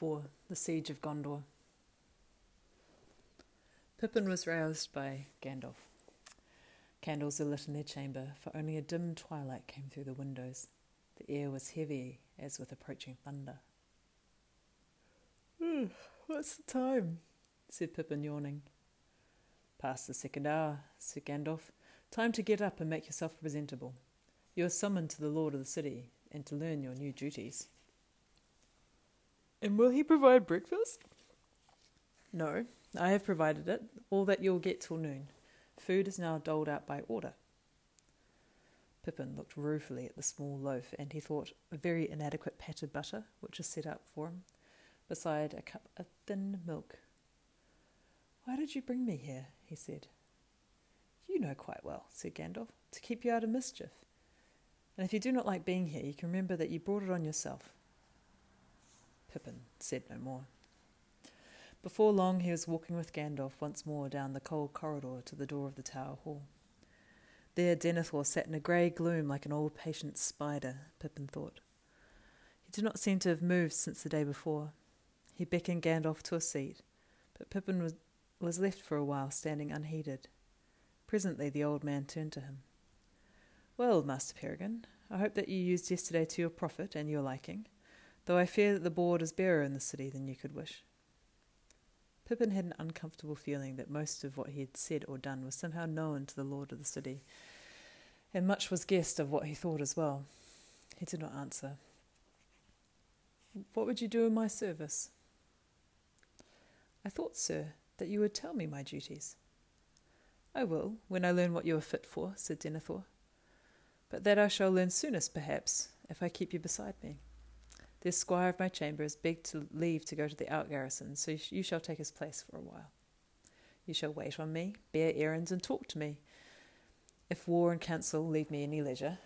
4 The Siege of Gondor. Pippin was roused by Gandalf. Candles were lit in their chamber, for only a dim twilight came through the windows. The air was heavy as with approaching thunder. What's the time? said Pippin, yawning. Past the second hour, said Gandalf. Time to get up and make yourself presentable. You are summoned to the Lord of the City, and to learn your new duties. And will he provide breakfast? No, I have provided it, all that you'll get till noon. Food is now doled out by order. Pippin looked ruefully at the small loaf, and he thought a very inadequate pat of butter, which was set up for him, beside a cup of thin milk. Why did you bring me here? he said. You know quite well, said Gandalf, to keep you out of mischief. And if you do not like being here, you can remember that you brought it on yourself. Pippin said no more. Before long, he was walking with Gandalf once more down the cold corridor to the door of the Tower Hall. There, Denethor sat in a grey gloom like an old patient spider, Pippin thought. He did not seem to have moved since the day before. He beckoned Gandalf to a seat, but Pippin was, was left for a while standing unheeded. Presently, the old man turned to him. Well, Master Peregrine, I hope that you used yesterday to your profit and your liking though I fear that the board is barer in the city than you could wish. Pippin had an uncomfortable feeling that most of what he had said or done was somehow known to the lord of the city, and much was guessed of what he thought as well. He did not answer. What would you do in my service? I thought, sir, that you would tell me my duties. I will, when I learn what you are fit for, said Denethor. But that I shall learn soonest, perhaps, if I keep you beside me. The squire of my chamber has begged to leave to go to the out garrison, so you shall take his place for a while. You shall wait on me, bear errands, and talk to me, if war and council leave me any leisure.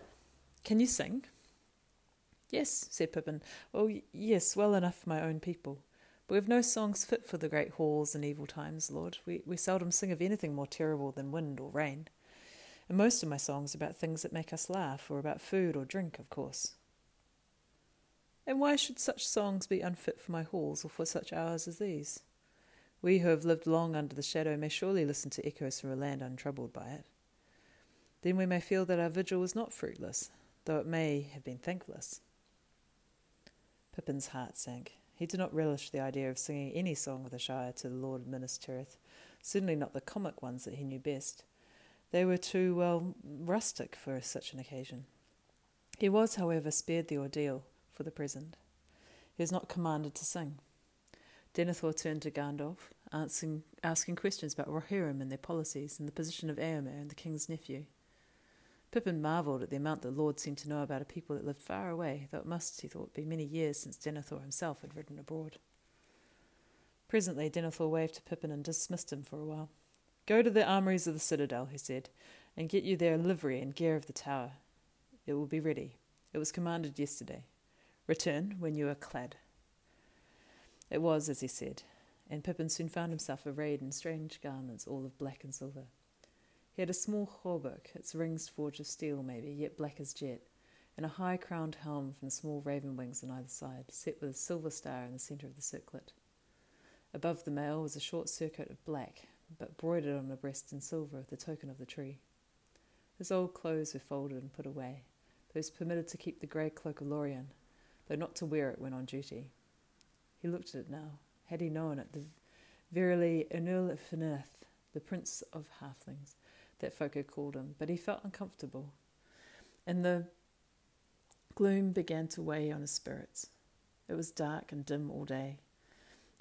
Can you sing? Yes, said Pippin. Oh, yes, well enough for my own people. But we have no songs fit for the great halls and evil times, Lord. We, we seldom sing of anything more terrible than wind or rain. And most of my songs are about things that make us laugh, or about food or drink, of course. And why should such songs be unfit for my halls or for such hours as these? We who have lived long under the shadow may surely listen to echoes from a land untroubled by it. Then we may feel that our vigil was not fruitless, though it may have been thankless. Pippin's heart sank. He did not relish the idea of singing any song of the Shire to the Lord Minas Tirith, certainly not the comic ones that he knew best. They were too, well, rustic for such an occasion. He was, however, spared the ordeal for the present. He was not commanded to sing. Denethor turned to Gandalf, asking, asking questions about Rohirrim and their policies, and the position of Eomer and the king's nephew. Pippin marvelled at the amount the Lord seemed to know about a people that lived far away, though it must, he thought, be many years since Denethor himself had ridden abroad. Presently, Denethor waved to Pippin and dismissed him for a while. Go to the armories of the citadel, he said, and get you their livery and gear of the tower. It will be ready. It was commanded yesterday. Return when you are clad. It was as he said, and Pippin soon found himself arrayed in strange garments, all of black and silver. He had a small hauberk, its rings forged of steel maybe, yet black as jet, and a high crowned helm from small raven wings on either side, set with a silver star in the centre of the circlet. Above the mail was a short surcoat of black, but broidered on the breast in silver, with the token of the tree. His old clothes were folded and put away, but he was permitted to keep the grey cloak of Lorien, though not to wear it when on duty. He looked at it now. Had he known it, the verily Ernul Fineth, the prince of halflings, that folk had called him, but he felt uncomfortable, and the gloom began to weigh on his spirits. It was dark and dim all day.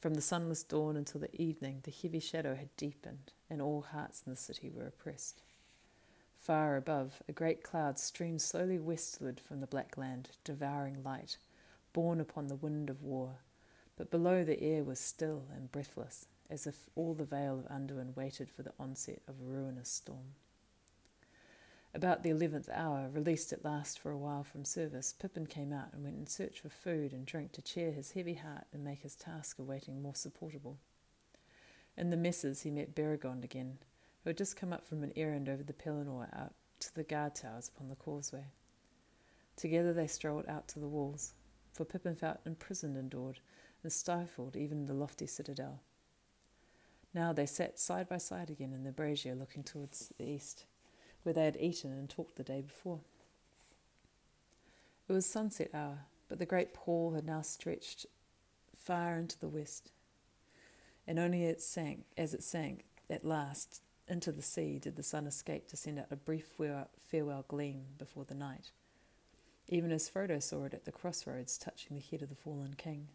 From the sunless dawn until the evening, the heavy shadow had deepened, and all hearts in the city were oppressed. Far above, a great cloud streamed slowly westward from the black land, devouring light, borne upon the wind of war, but below the air was still and breathless, as if all the vale of Anduin waited for the onset of a ruinous storm. About the eleventh hour, released at last for a while from service, Pippin came out and went in search for food and drink to cheer his heavy heart and make his task of waiting more supportable. In the messes he met Beregond again, who had just come up from an errand over the Pelennor out to the guard towers upon the causeway. Together they strolled out to the walls for Pippin felt imprisoned in Dord, and stifled even in the lofty citadel. Now they sat side by side again in the embrasure looking towards the east, where they had eaten and talked the day before. It was sunset hour, but the great pall had now stretched far into the west, and only it sank, as it sank at last into the sea did the sun escape to send out a brief farewell gleam before the night, even as Frodo saw it at the crossroads touching the head of the fallen king.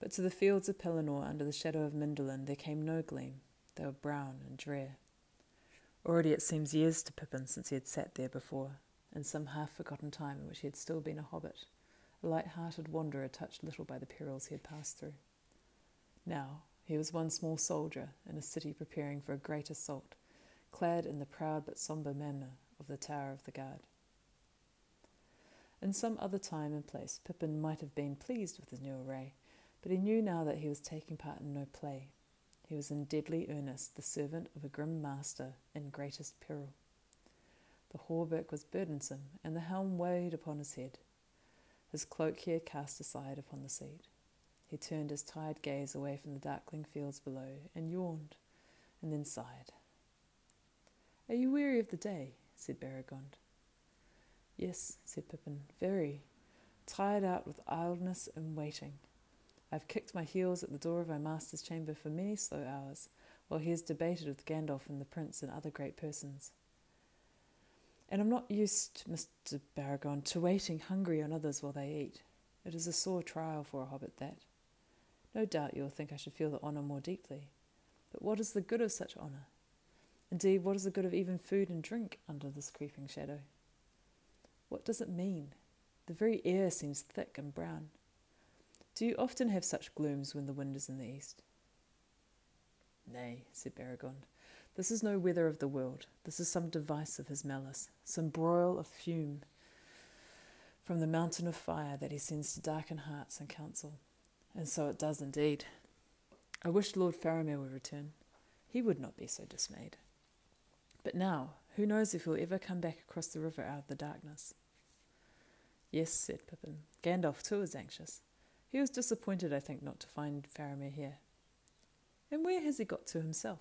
But to the fields of Pelennor under the shadow of Mindolluin there came no gleam. They were brown and drear. Already it seems years to Pippin since he had sat there before, in some half forgotten time in which he had still been a hobbit, a light hearted wanderer touched little by the perils he had passed through. Now he was one small soldier in a city preparing for a great assault, clad in the proud but sombre manner of the Tower of the Guard. In some other time and place, Pippin might have been pleased with his new array, but he knew now that he was taking part in no play. He was in deadly earnest, the servant of a grim master in greatest peril. The hauberk was burdensome, and the helm weighed upon his head. His cloak he had cast aside upon the seat. He turned his tired gaze away from the darkling fields below, and yawned, and then sighed. Are you weary of the day? said Beregond. Yes, said Pippin, very, tired out with idleness and waiting. I have kicked my heels at the door of my master's chamber for many slow hours, while he has debated with Gandalf and the prince and other great persons. And I'm not used, Mr. Beregond, to waiting hungry on others while they eat. It is a sore trial for a hobbit, that. No doubt you will think I should feel the honour more deeply. But what is the good of such honour? Indeed, what is the good of even food and drink under this creeping shadow? What does it mean? The very air seems thick and brown. Do you often have such glooms when the wind is in the east? Nay, said Beregond, this is no weather of the world. This is some device of his malice, some broil of fume from the mountain of fire that he sends to darken hearts and counsel. And so it does indeed. I wish Lord Faramir would return. He would not be so dismayed. But now, who knows if he'll ever come back across the river out of the darkness? Yes, said Pippin. Gandalf too is anxious. He was disappointed, I think, not to find Faramir here. And where has he got to himself?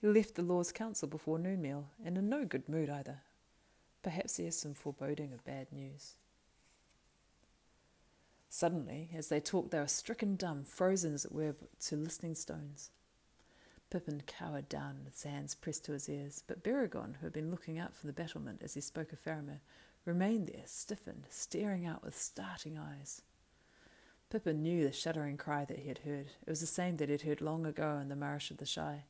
He left the Lord's council before noon meal, and in no good mood either. Perhaps he has some foreboding of bad news. Suddenly, as they talked, they were stricken dumb, frozen as it were to listening stones. Pippin cowered down with his hands pressed to his ears, but Beregond, who had been looking out from the battlement as he spoke of Faramir, remained there, stiffened, staring out with starting eyes. Pippin knew the shuddering cry that he had heard. It was the same that he had heard long ago in the Marsh of the Shire.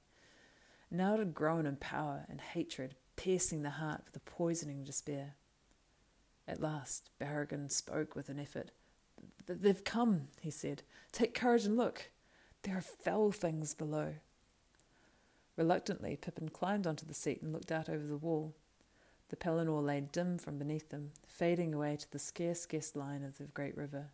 Now it had grown in power and hatred, piercing the heart with a poisoning despair. At last, Beregond spoke with an effort. They've come, he said. Take courage and look. There are foul things below. Reluctantly, Pippin climbed onto the seat and looked out over the wall. The Pelennor lay dim from beneath them, fading away to the scarce guessed line of the great river.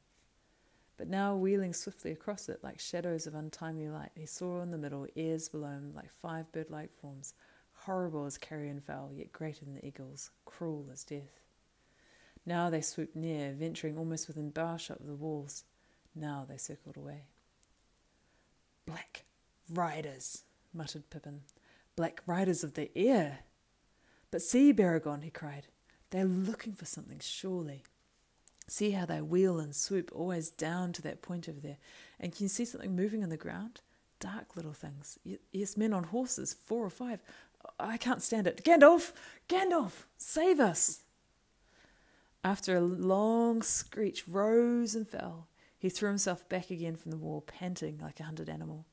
But now, wheeling swiftly across it like shadows of untimely light, he saw in the middle, ears below him like five bird like forms, horrible as carrion fowl, yet greater than the eagles, cruel as death. Now they swooped near, venturing almost within bowshot of the walls. Now they circled away. Black riders, muttered Pippin. Black riders of the air. But see, Beregond, he cried. They are looking for something, surely. See how they wheel and swoop always down to that point over there. And can you see something moving on the ground? Dark little things. Yes, men on horses, four or five. I can't stand it. Gandalf! Gandalf! Save us! After a long screech rose and fell, he threw himself back again from the wall, panting like a hunted animal.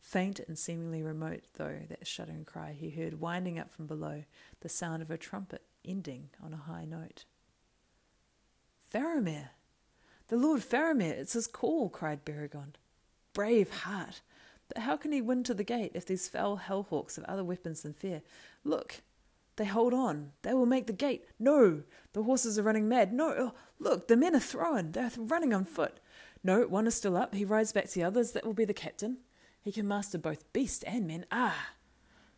Faint and seemingly remote, though, that shuddering cry he heard winding up from below, the sound of a trumpet ending on a high note. Faramir! The Lord Faramir! It's his call! cried Beregond. Brave heart! But how can he win to the gate if these foul hellhawks have other weapons than fear? Look! They hold on. They will make the gate. No! The horses are running mad. No! Oh, look! The men are thrown. They're running on foot. No, one is still up. He rides back to the others. That will be the captain. He can master both beast and men. Ah!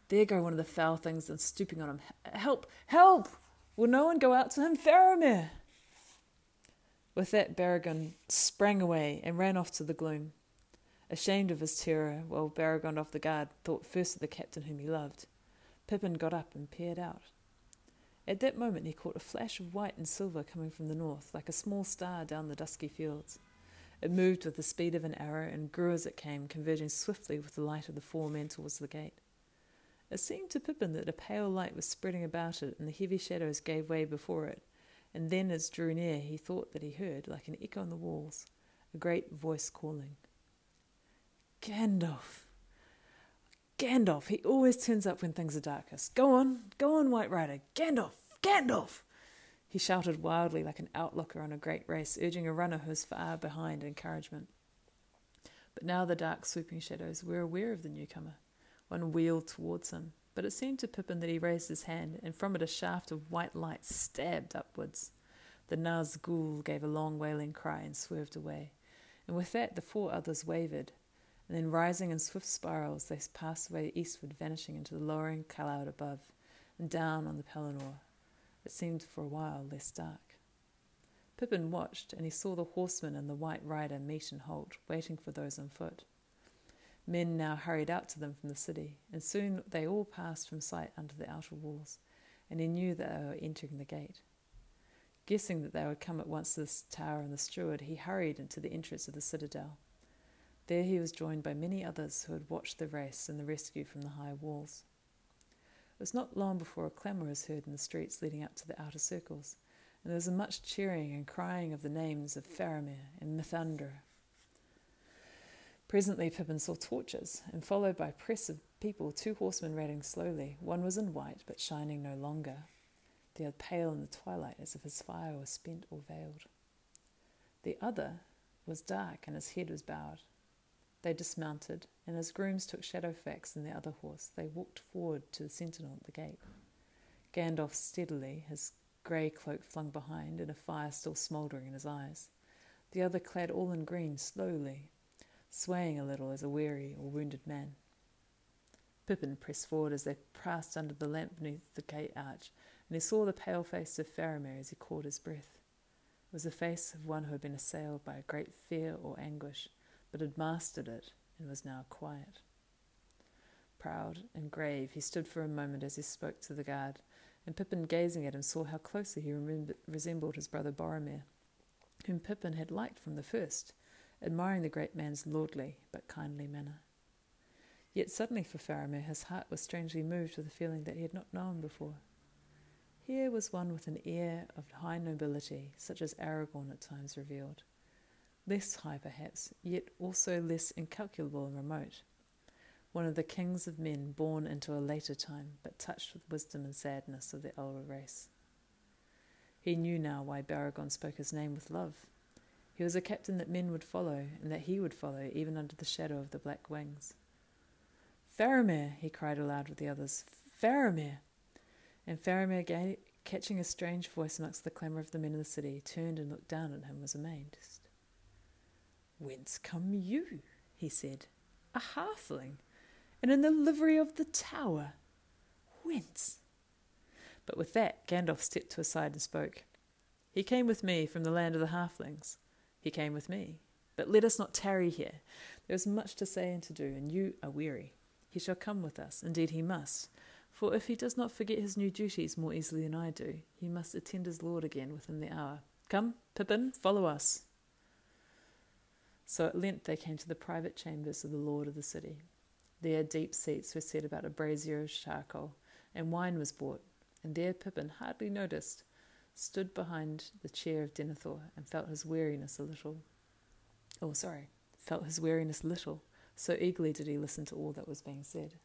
There go one of the foul things and stooping on him. Help! Help! Will no one go out to him? Faramir! With that, Beregond sprang away and ran off to the gloom. Ashamed of his terror, while Beregond of the guard thought first of the captain whom he loved, Pippin got up and peered out. At that moment he caught a flash of white and silver coming from the north, like a small star down the dusky fields. It moved with the speed of an arrow and grew as it came, converging swiftly with the light of the four men towards the gate. It seemed to Pippin that a pale light was spreading about it, and the heavy shadows gave way before it, and then as it drew near he thought that he heard, like an echo on the walls, a great voice calling. Gandalf! Gandalf! He always turns up when things are darkest. Go on, go on, White Rider! Gandalf! Gandalf! He shouted wildly like an outlooker on a great race, urging a runner who was far behind encouragement. But now the dark, swooping shadows were aware of the newcomer. One wheeled towards him, but it seemed to Pippin that he raised his hand, and from it a shaft of white light stabbed upwards. The Nazgul gave a long wailing cry and swerved away, and with that the four others wavered, and then rising in swift spirals they passed away eastward, vanishing into the lowering cloud above, and down on the Pelennor. It seemed for a while less dark. Pippin watched, and he saw the horseman and the white rider meet and halt, waiting for those on foot. Men now hurried out to them from the city, and soon they all passed from sight under the outer walls, and he knew that they were entering the gate. Guessing that they would come at once to the tower and the steward, he hurried into the entrance of the citadel. There he was joined by many others who had watched the race and the rescue from the high walls. It was not long before a clamour was heard in the streets leading up to the outer circles, and there was much cheering and crying of the names of Faramir and Mithrandir Presently Pippin saw torches, and followed by a press of people, two horsemen riding slowly. One was in white, but shining no longer. The other pale in the twilight, as if his fire was spent or veiled. The other was dark, and his head was bowed. They dismounted, and as grooms took Shadowfax and the other horse, they walked forward to the sentinel at the gate. Gandalf steadily, his grey cloak flung behind, and a fire still smouldering in his eyes. The other, clad all in green, slowly, swaying a little as a weary or wounded man. Pippin pressed forward as they passed under the lamp beneath the gate arch, and he saw the pale face of Faramir as he caught his breath. It was the face of one who had been assailed by a great fear or anguish, but had mastered it and was now quiet. Proud and grave, he stood for a moment as he spoke to the guard, and Pippin, gazing at him, saw how closely he resembled his brother Boromir, whom Pippin had liked from the first, admiring the great man's lordly but kindly manner. Yet suddenly for Faramir his heart was strangely moved with a feeling that he had not known before. Here was one with an air of high nobility, such as Aragorn at times revealed. Less high, perhaps, yet also less incalculable and remote. One of the kings of men born into a later time, but touched with wisdom and sadness of the elder race. He knew now why Beregond spoke his name with love, he was a captain that men would follow, and that he would follow, even under the shadow of the black wings. Faramir! he cried aloud with the others. Faramir! And Faramir, catching a strange voice amongst the clamour of the men of the city, turned and looked down at him, was amazed. Whence come you? he said. A halfling, and in the livery of the tower. Whence? But with that, Gandalf stepped to his side and spoke. He came with me from the land of the halflings. He came with me. But let us not tarry here. There is much to say and to do, and you are weary. He shall come with us. Indeed, he must. For if he does not forget his new duties more easily than I do, he must attend his lord again within the hour. Come, Pippin, follow us. So at length they came to the private chambers of the lord of the city. There deep seats were set about a brazier of charcoal, and wine was brought, and there Pippin hardly noticed stood behind the chair of Denethor and felt his weariness a little. Oh, sorry, felt his weariness little, so eagerly did he listen to all that was being said.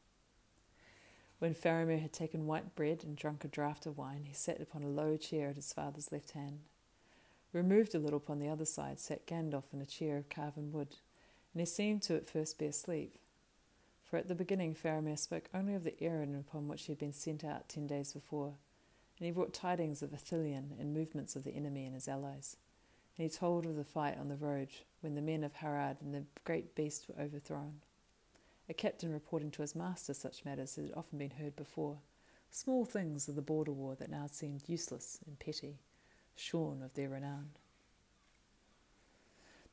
When Faramir had taken white bread and drunk a draught of wine, he sat upon a low chair at his father's left hand. Removed a little upon the other side sat Gandalf in a chair of carven wood, and he seemed to at first be asleep. For at the beginning Faramir spoke only of the errand upon which he had been sent out ten days before, and he brought tidings of Ithilien and movements of the enemy and his allies. And he told of the fight on the road when the men of Harad and the great beast were overthrown. A captain reporting to his master such matters had often been heard before, small things of the border war that now seemed useless and petty, shorn of their renown.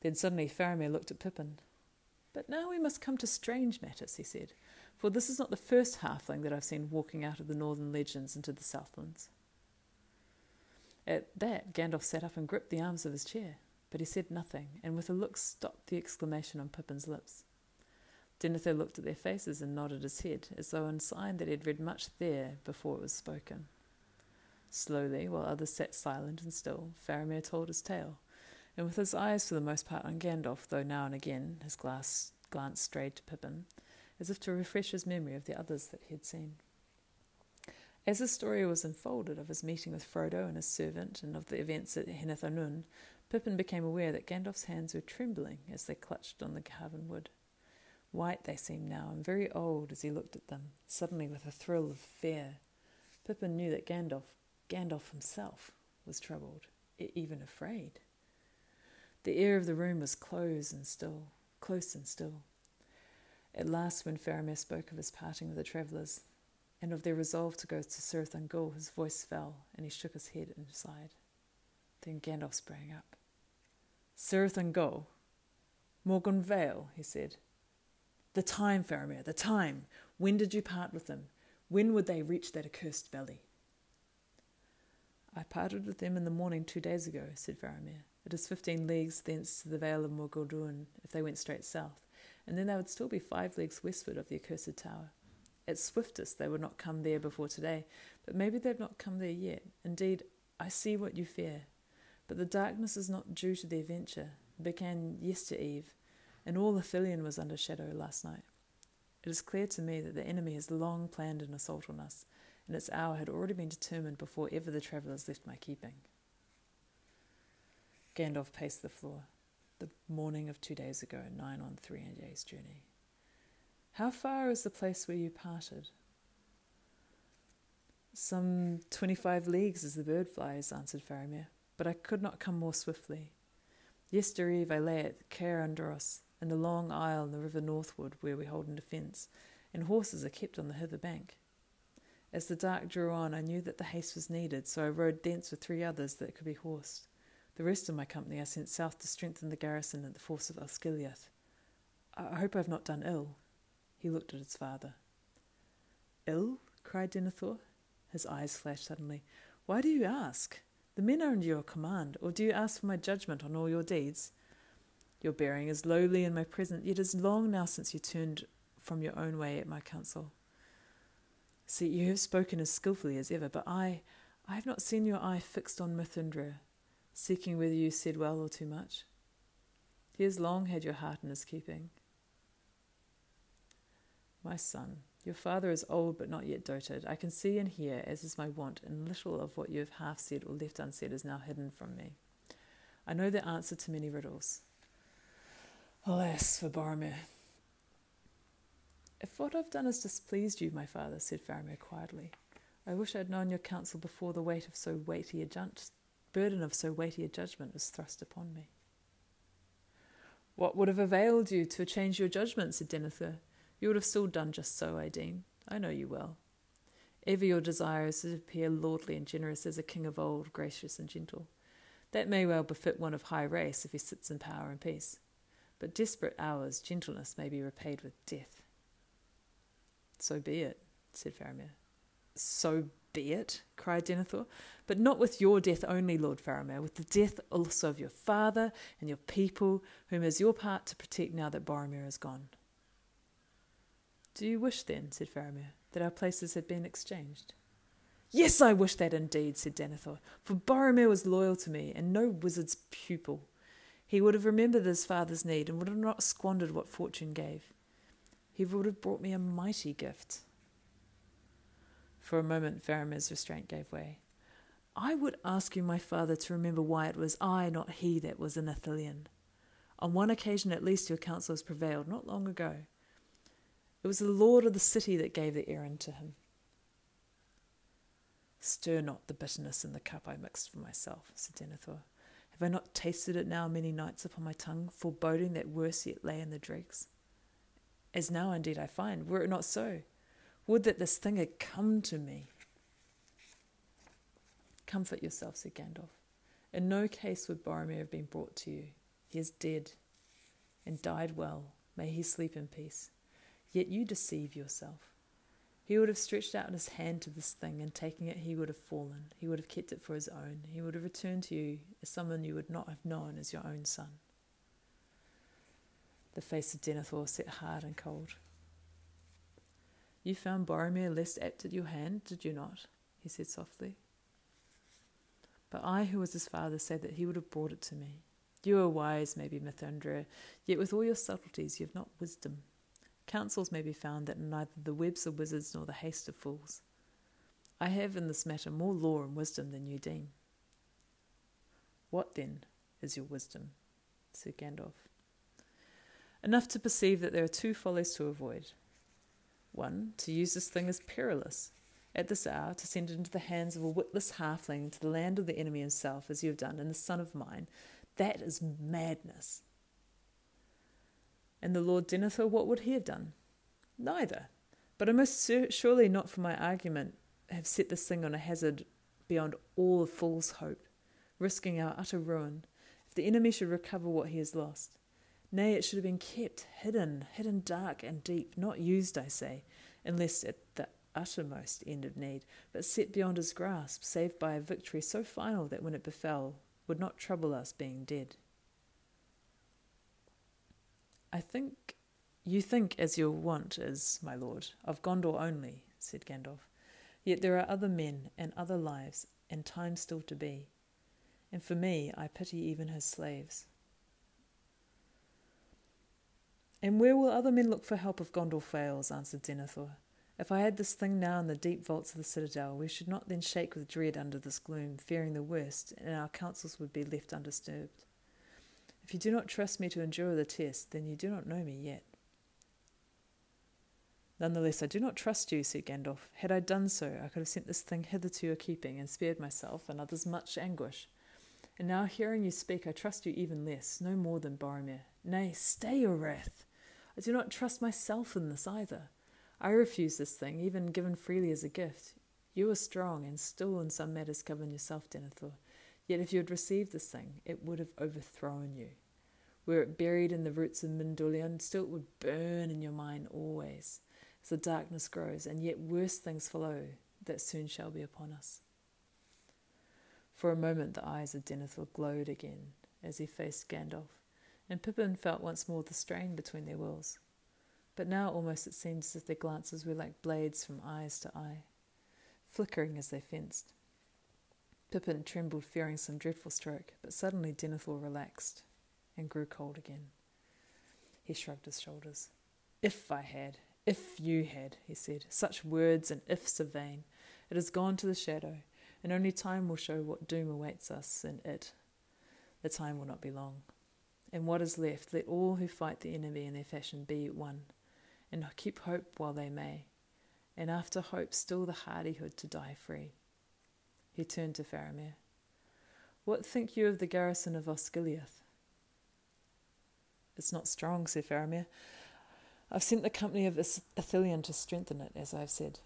Then suddenly Faramir looked at Pippin. But now we must come to strange matters, he said, for this is not the first halfling that I've seen walking out of the northern legends into the southlands. At that, Gandalf sat up and gripped the arms of his chair, but he said nothing, and with a look stopped the exclamation on Pippin's lips. Denethor looked at their faces and nodded his head, as though in sign that he had read much there before it was spoken. Slowly, while others sat silent and still, Faramir told his tale, and with his eyes for the most part on Gandalf, though now and again his glass glance strayed to Pippin, as if to refresh his memory of the others that he had seen. As the story was unfolded of his meeting with Frodo and his servant, and of the events at Henneth Annun, Pippin became aware that Gandalf's hands were trembling as they clutched on the carven wood. White they seemed now, and very old as he looked at them, suddenly with a thrill of fear. Pippin knew that Gandalf, Gandalf himself, was troubled, even afraid. The air of the room was close and still, close and still. At last, when Faramir spoke of his parting with the travellers, and of their resolve to go to Cirith Ungol, his voice fell, and he shook his head and sighed. Then Gandalf sprang up. Cirith Ungol? Morgul Vale, he said. The time, Faramir, the time. When did you part with them? When would they reach that accursed valley? I parted with them in the morning two days ago, said Faramir. It is fifteen leagues thence to the Vale of Morgulduin if they went straight south, and then they would still be five leagues westward of the accursed tower. At swiftest they would not come there before today, but maybe they've not come there yet. Indeed, I see what you fear. But the darkness is not due to their venture. It began yestereve, and all Ithilien was under shadow last night. It is clear to me that the enemy has long planned an assault on us, and its hour had already been determined before ever the travellers left my keeping. Gandalf paced the floor. The morning of two days ago, nine on three days' journey. How far is the place where you parted? Some twenty five leagues as the bird flies, answered Faramir, but I could not come more swiftly. Yestereve I lay at Cair Andros, in the long isle in the river northward where we hold in defence, and horses are kept on the hither bank. As the dark drew on, I knew that the haste was needed, so I rode thence with three others that could be horsed. The rest of my company I sent south to strengthen the garrison and the force of Osgiliath. I hope I have not done ill. He looked at his father. Ill? cried Denethor. His eyes flashed suddenly. Why do you ask? The men are under your command, or do you ask for my judgment on all your deeds? Your bearing is lowly in my presence, yet it is long now since you turned from your own way at my counsel. See, you have spoken as skilfully as ever, but I, I have not seen your eye fixed on Mithrandir, seeking whether you said well or too much. He has long had your heart in his keeping. My son, your father is old but not yet doted. I can see and hear, as is my wont, and little of what you have half said or left unsaid is now hidden from me. I know the answer to many riddles. Alas for Boromir! If what I've done has displeased you, my father, said Faramir quietly, I wish I had known your counsel before the weight of so weighty a judgment burden of so weighty a judgment was thrust upon me. What would have availed you to change your judgment? said Denethor. You would have still done just so, I deem. I know you well. Ever your desire is to appear lordly and generous as a king of old, gracious and gentle. That may well befit one of high race if he sits in power and peace. But desperate hours, gentleness may be repaid with death. So be it, said Faramir. So be it, cried Denethor, but not with your death only, Lord Faramir, with the death also of your father and your people, whom is your part to protect now that Boromir is gone. Do you wish then, said Faramir, that our places had been exchanged? Yes, I wish that indeed, said Denethor, for Boromir was loyal to me, and no wizard's pupil. He would have remembered his father's need, and would have not squandered what fortune gave. He would have brought me a mighty gift. For a moment, Faramir's restraint gave way. I would ask you, my father, to remember why it was I, not he, that was an Ithilien. On one occasion at least your counsels prevailed, not long ago. It was the lord of the city that gave the errand to him. Stir not the bitterness in the cup I mixed for myself, said Denethor. Have I not tasted it now many nights upon my tongue, foreboding that worse yet lay in the dregs? As now indeed I find, were it not so, would that this thing had come to me. Comfort yourself, said Gandalf. In no case would Boromir have been brought to you. He is dead and died well. May he sleep in peace. Yet you deceive yourself. He would have stretched out his hand to this thing, and taking it, he would have fallen. He would have kept it for his own. He would have returned to you as someone you would not have known as your own son. The face of Denethor set hard and cold. You found Boromir less apt at your hand, did you not? he said softly. But I, who was his father, say that he would have brought it to me. You are wise, maybe, Mithrandir, yet with all your subtleties you have not wisdom. Counsels may be found that neither the webs of wizards nor the haste of fools. I have in this matter more law and wisdom than you deem. What then is your wisdom? said Gandalf. Enough to perceive that there are two follies to avoid. One, to use this thing as perilous. At this hour, to send it into the hands of a witless halfling to the land of the enemy himself, as you have done, and the son of mine, that is madness. And the Lord Denethor, what would he have done? Neither. But I must surely not for my argument have set this thing on a hazard beyond all a fool's hope, risking our utter ruin, if the enemy should recover what he has lost. Nay, it should have been kept hidden, hidden dark and deep, not used, I say, unless at the uttermost end of need, but set beyond his grasp, saved by a victory so final that when it befell, would not trouble us being dead. I think you think as your wont is, my lord, of Gondor only, said Gandalf. Yet there are other men and other lives and time still to be. And for me, I pity even his slaves. And where will other men look for help if Gondor fails? answered Denethor. If I had this thing now in the deep vaults of the citadel, we should not then shake with dread under this gloom, fearing the worst, and our counsels would be left undisturbed. If you do not trust me to endure the test, then you do not know me yet. Nonetheless, I do not trust you, said Gandalf. Had I done so, I could have sent this thing hither to your keeping, and spared myself and others much anguish. And now, hearing you speak, I trust you even less, no more than Boromir. Nay, stay your wrath. I do not trust myself in this either. I refuse this thing, even given freely as a gift. You are strong, and still in some matters govern yourself, Denethor. Yet if you had received this thing, it would have overthrown you. Were it buried in the roots of Mindolluin, still it would burn in your mind always, as the darkness grows, and yet worse things follow that soon shall be upon us. For a moment the eyes of Denethor glowed again as he faced Gandalf, and Pippin felt once more the strain between their wills. But now almost it seemed as if their glances were like blades from eyes to eye, flickering as they fenced. Pippin trembled, fearing some dreadful stroke, but suddenly Denethor relaxed and grew cold again. He shrugged his shoulders. If I had, if you had, he said, such words and ifs are vain. It has gone to the shadow, and only time will show what doom awaits us in it. The time will not be long. And what is left, let all who fight the enemy in their fashion be one and keep hope while they may, and after hope still the hardihood to die free. He turned to Faramir. What think you of the garrison of Osgiliath? It's not strong, said Faramir. I've sent the company of Ithilien to strengthen it, as I have said.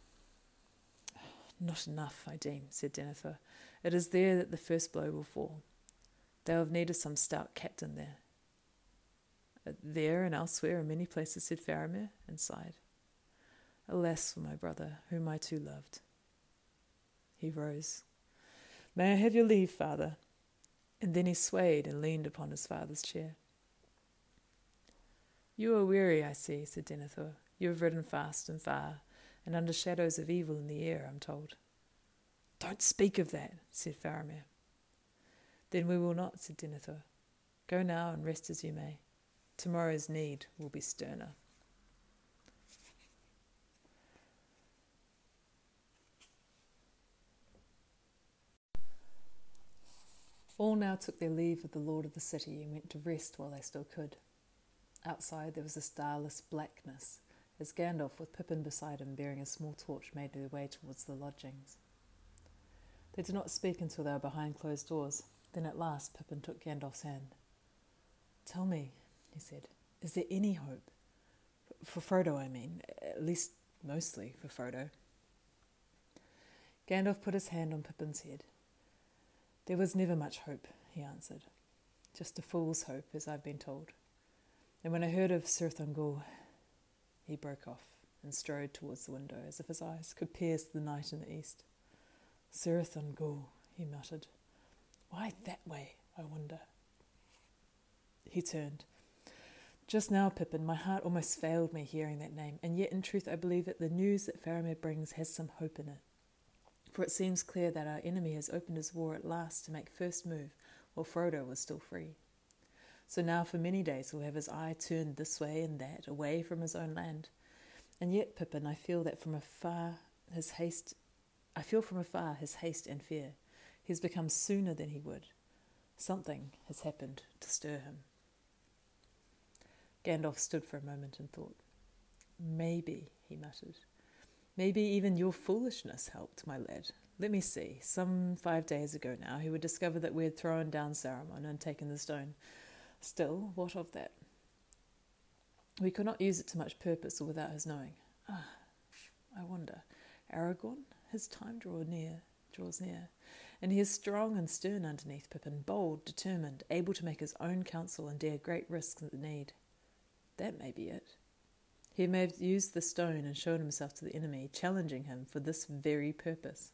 Not enough, I deem, said Denethor. It is there that the first blow will fall. They will have need of some stout captain there. There and elsewhere in many places, said Faramir, and sighed. Alas for my brother, whom I too loved. He rose. May I have your leave, father? And then he swayed and leaned upon his father's chair. You are weary, I see, said Denethor. You have ridden fast and far, and under shadows of evil in the air, I'm told. Don't speak of that, said Faramir. Then we will not, said Denethor. Go now and rest as you may. Tomorrow's need will be sterner. All now took their leave of the lord of the city and went to rest while they still could. Outside there was a starless blackness, as Gandalf, with Pippin beside him bearing a small torch, made their way towards the lodgings. They did not speak until they were behind closed doors. Then at last Pippin took Gandalf's hand. Tell me, he said. Is there any hope? For Frodo, I mean, at least mostly for Frodo. Gandalf put his hand on Pippin's head. There was never much hope, he answered. just a fool's hope, as I've been told. And when I heard of Cirith Ungol, he broke off and strode towards the window as if his eyes could pierce the night in the east. Cirith Ungol, he muttered. Why that way, I wonder? He turned. Just now, Pippin, my heart almost failed me hearing that name, and yet in truth I believe that the news that Faramir brings has some hope in it. For it seems clear that our enemy has opened his war at last to make first move while Frodo was still free. So now for many days he'll have his eye turned this way and that, away from his own land. And yet, Pippin, I feel that from afar his haste I feel from afar his haste and fear. He has become sooner than he would. Something has happened to stir him. Gandalf stood for a moment and thought. Maybe, he muttered. Maybe even your foolishness helped, my lad. Let me see. Some five days ago now, he would discover that we had thrown down Saruman and taken the stone. Still, what of that? We could not use it to much purpose or without his knowing. Ah, I wonder. Aragorn? His time draw near, draws near, and he is strong and stern underneath Pippin, bold, determined, able to make his own counsel and dare great risks at need. That may be it. He may have used the stone and shown himself to the enemy, challenging him for this very purpose.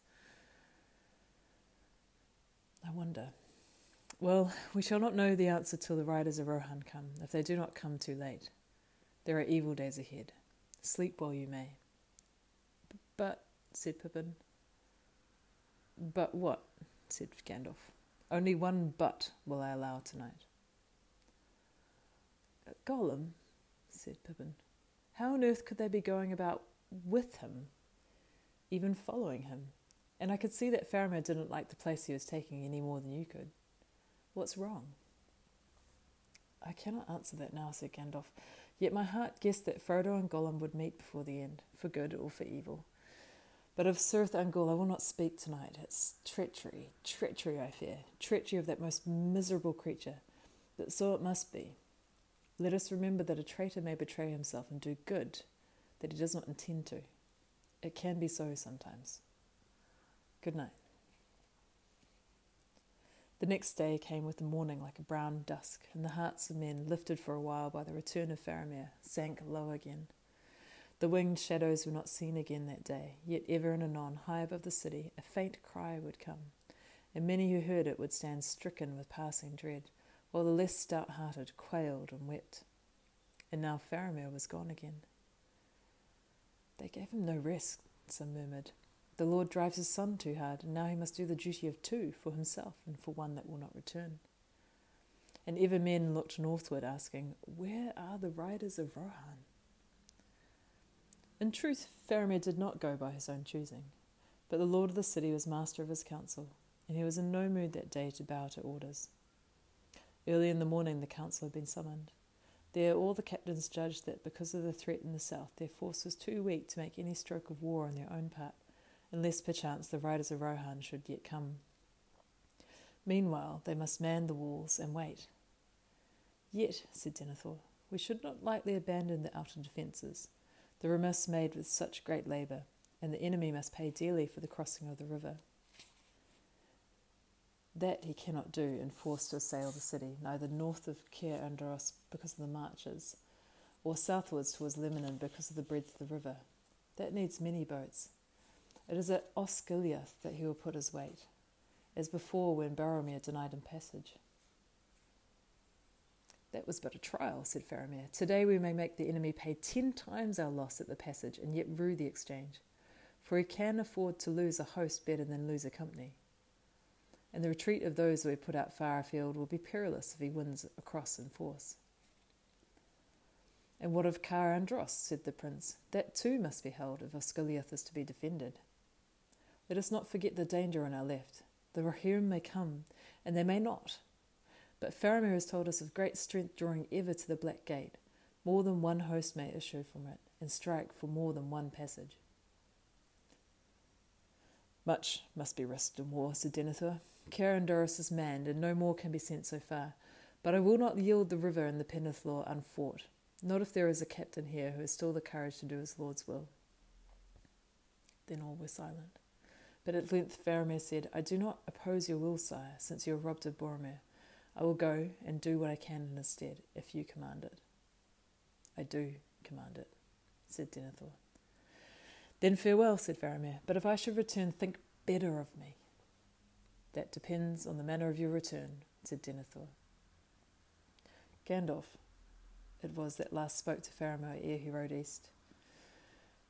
I wonder. Well, we shall not know the answer till the riders of Rohan come, if they do not come too late. There are evil days ahead. Sleep while you may. But, said Pippin. But what? said Gandalf. Only one but will I allow tonight. Gollum, said Pippin. How on earth could they be going about with him, even following him? And I could see that Faramir didn't like the place he was taking any more than you could. What's wrong? I cannot answer that now, said Gandalf. Yet my heart guessed that Frodo and Gollum would meet before the end, for good or for evil. But of Cirith Ungol I will not speak tonight. It's treachery, treachery, I fear, treachery of that most miserable creature. But so it must be. Let us remember that a traitor may betray himself and do good that he does not intend to. It can be so sometimes. Good night. The next day came with the morning like a brown dusk, and the hearts of men, lifted for a while by the return of Faramir, sank low again. The winged shadows were not seen again that day, yet ever and anon, high above the city, a faint cry would come, and many who heard it would stand stricken with passing dread, while the less stout hearted quailed and wept. And now Faramir was gone again. They gave him no rest, some murmured. The Lord drives his son too hard, and now he must do the duty of two for himself and for one that will not return. And ever men looked northward, asking, Where are the riders of Rohan? In truth, Faramir did not go by his own choosing, but the lord of the city was master of his council, and he was in no mood that day to bow to orders. Early in the morning, the council had been summoned. There, all the captains judged that because of the threat in the south, their force was too weak to make any stroke of war on their own part, unless perchance the riders of Rohan should yet come. Meanwhile, they must man the walls and wait. Yet, said Denethor, we should not lightly abandon the outer defences, the Rammas made with such great labour, and the enemy must pay dearly for the crossing of the river. That he cannot do and forced to assail the city, neither north of Cair Andros because of the marches, or southwards towards Lebennin because of the breadth of the river. That needs many boats. It is at Osgiliath that he will put his weight, as before when Boromir denied him passage. That was but a trial, said Faramir. Today we may make the enemy pay ten times our loss at the passage and yet rue the exchange, for he can afford to lose a host better than lose a company and the retreat of those who he put out far afield will be perilous if he wins across in force. And what of Cair Andros? said the prince. That too must be held if Osgiliath is to be defended. Let us not forget the danger on our left. The Rohirrim may come, and they may not. But Faramir has told us of great strength drawing ever to the Black Gate. More than one host may issue from it, and strike for more than one passage. Much must be risked in war, said Denethor. Cair Andros is manned, and no more can be sent so far. But I will not yield the river and the Pelennor unfought, not if there is a captain here who has still the courage to do his lord's will. Then all were silent. But at length Faramir said, I do not oppose your will, sire, since you are robbed of Boromir. I will go and do what I can in his stead, if you command it. I do command it, said Denethor. Then farewell, said Faramir, but if I should return, think better of me. That depends on the manner of your return, said Denethor. Gandalf, it was that last spoke to Faramir ere he rode east.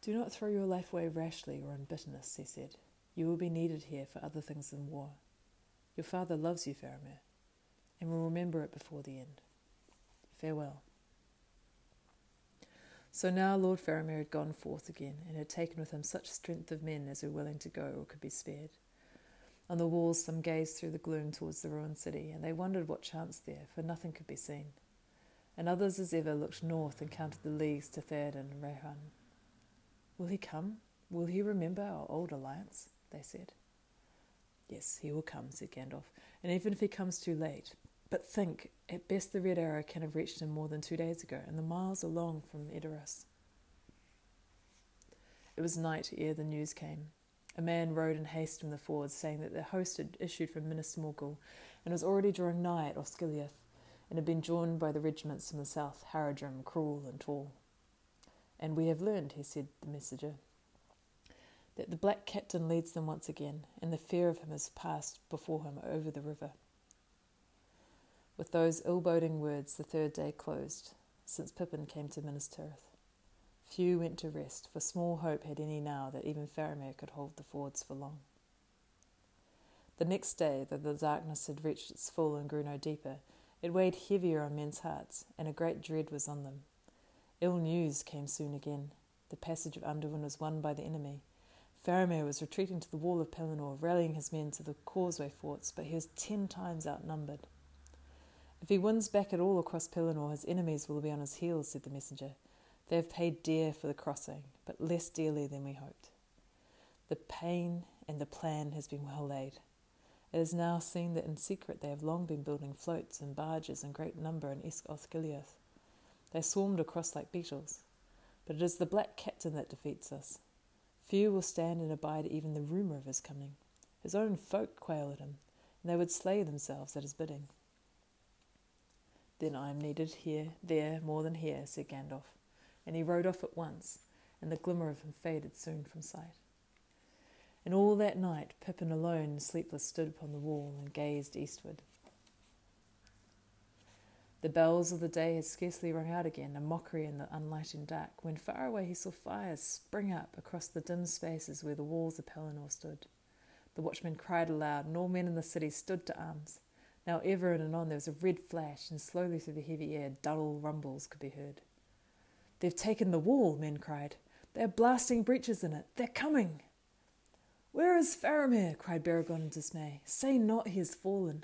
Do not throw your life away rashly or in bitterness, he said. You will be needed here for other things than war. Your father loves you, Faramir, and will remember it before the end. Farewell. So now Lord Faramir had gone forth again, and had taken with him such strength of men as were willing to go or could be spared. On the walls some gazed through the gloom towards the ruined city, and they wondered what chanced there, for nothing could be seen. And others as ever looked north and counted the leagues to Theoden and Rohan. Will he come? Will he remember our old alliance? They said. Yes, he will come, said Gandalf, and even if he comes too late. But think, at best the Red Arrow can have reached him more than two days ago, and the miles are long from Edoras. It was night ere the news came. A man rode in haste from the fords, saying that the host had issued from Minas Morgul, and was already drawing nigh at Osgiliath, and had been joined by the regiments from the south, Haradrim, Cruel, and Tall. And we have learned, he said, the messenger, that the black captain leads them once again, and the fear of him has passed before him over the river. With those ill boding words, the third day closed, since Pippin came to Minas Tirith. Few went to rest, for small hope had any now that even Faramir could hold the fords for long. The next day, though the darkness had reached its full and grew no deeper, it weighed heavier on men's hearts, and a great dread was on them. Ill news came soon again. The passage of Anduin was won by the enemy. Faramir was retreating to the wall of Pelennor, rallying his men to the causeway forts, but he was ten times outnumbered. If he wins back at all across Pelennor, his enemies will be on his heels, said the messenger. They have paid dear for the crossing, but less dearly than we hoped. The pain and the plan has been well laid. It is now seen that in secret they have long been building floats and barges in great number in Esk. They swarmed across like beetles. But it is the black captain that defeats us. Few will stand and abide even the rumour of his coming. His own folk quail at him, and they would slay themselves at his bidding. Then I am needed here, there, more than here, said Gandalf, and he rode off at once, and the glimmer of him faded soon from sight. And all that night Pippin alone and sleepless stood upon the wall and gazed eastward. The bells of the day had scarcely rung out again, a mockery in the unlightened dark, when far away he saw fires spring up across the dim spaces where the walls of Pelennor stood. The watchmen cried aloud, and all men in the city stood to arms. Now ever and anon there was a red flash, and slowly through the heavy air dull rumbles could be heard. They've taken the wall, men cried. They are blasting breaches in it. They're coming. Where is Faramir? cried Beregond in dismay. Say not he has fallen.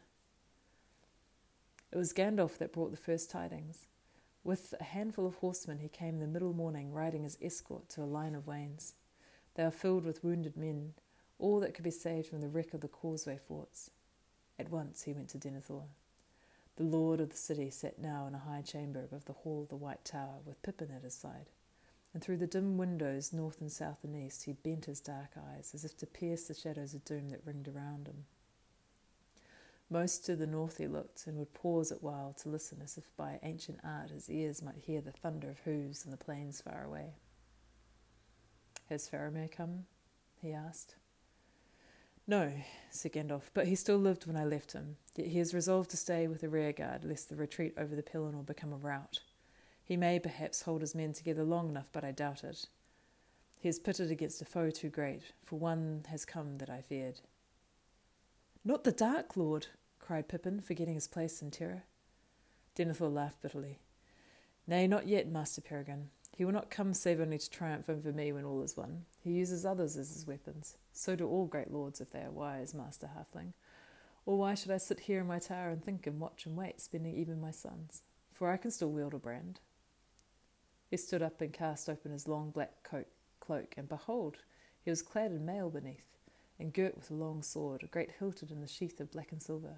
It was Gandalf that brought the first tidings. With a handful of horsemen, he came the middle morning, riding as escort to a line of wains. They were filled with wounded men, all that could be saved from the wreck of the causeway forts. At once he went to Denethor. The lord of the city sat now in a high chamber above the hall of the White Tower, with Pippin at his side. And through the dim windows, north and south and east, he bent his dark eyes, as if to pierce the shadows of doom that ringed around him. Most to the north he looked, and would pause at while to listen, as if by ancient art his ears might hear the thunder of hoofs in the plains far away. Has Faramir come? he asked. No, said Gandalf, but he still lived when I left him. Yet he has resolved to stay with the rearguard, lest the retreat over the Pelennor become a rout. He may perhaps hold his men together long enough, but I doubt it. He is pitted against a foe too great, for one has come that I feared. Not the Dark Lord, cried Pippin, forgetting his place in terror. Denethor laughed bitterly. Nay, not yet, Master Peregrine. He will not come save only to triumph over me when all is won. He uses others as his weapons. So do all great lords if they are wise, Master Halfling. Or why should I sit here in my tower and think and watch and wait, spending even my sons? For I can still wield a brand. He stood up and cast open his long black coat, cloak, and behold, he was clad in mail beneath, and girt with a long sword, a great hilted in the sheath of black and silver.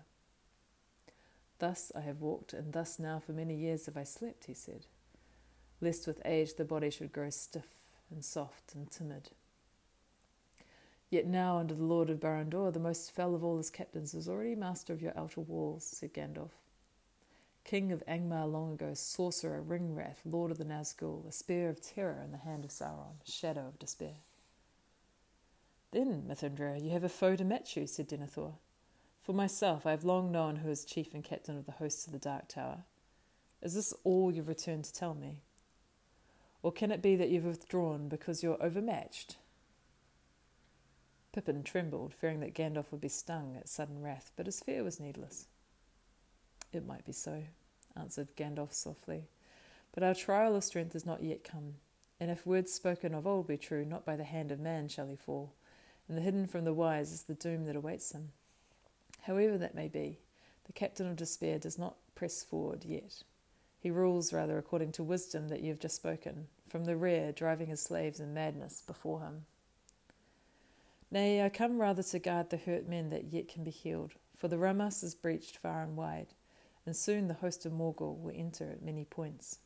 Thus I have walked, and thus now for many years have I slept, he said, lest with age the body should grow stiff and soft and timid. Yet now, under the Lord of Barad-dûr, the most fell of all his captains is already master of your outer walls, said Gandalf. king of Angmar long ago, sorcerer, Ringwraith, lord of the Nazgul, a spear of terror in the hand of Sauron, shadow of despair. Then, Mithrandir, you have a foe to match you, said Denethor. For myself, I have long known who is chief and captain of the hosts of the Dark Tower. Is this all you've returned to tell me? Or can it be that you've withdrawn because you're overmatched? Pippin trembled, fearing that Gandalf would be stung at sudden wrath, but his fear was needless. It might be so, answered Gandalf softly, but our trial of strength is not yet come, and if words spoken of old be true, not by the hand of man shall he fall, and the hidden from the wise is the doom that awaits him. However that may be, the captain of despair does not press forward yet. He rules rather according to wisdom that you have just spoken, from the rear, driving his slaves in madness before him. Nay, I come rather to guard the hurt men that yet can be healed, for the Rammas is breached far and wide, and soon the host of Morgul will enter at many points.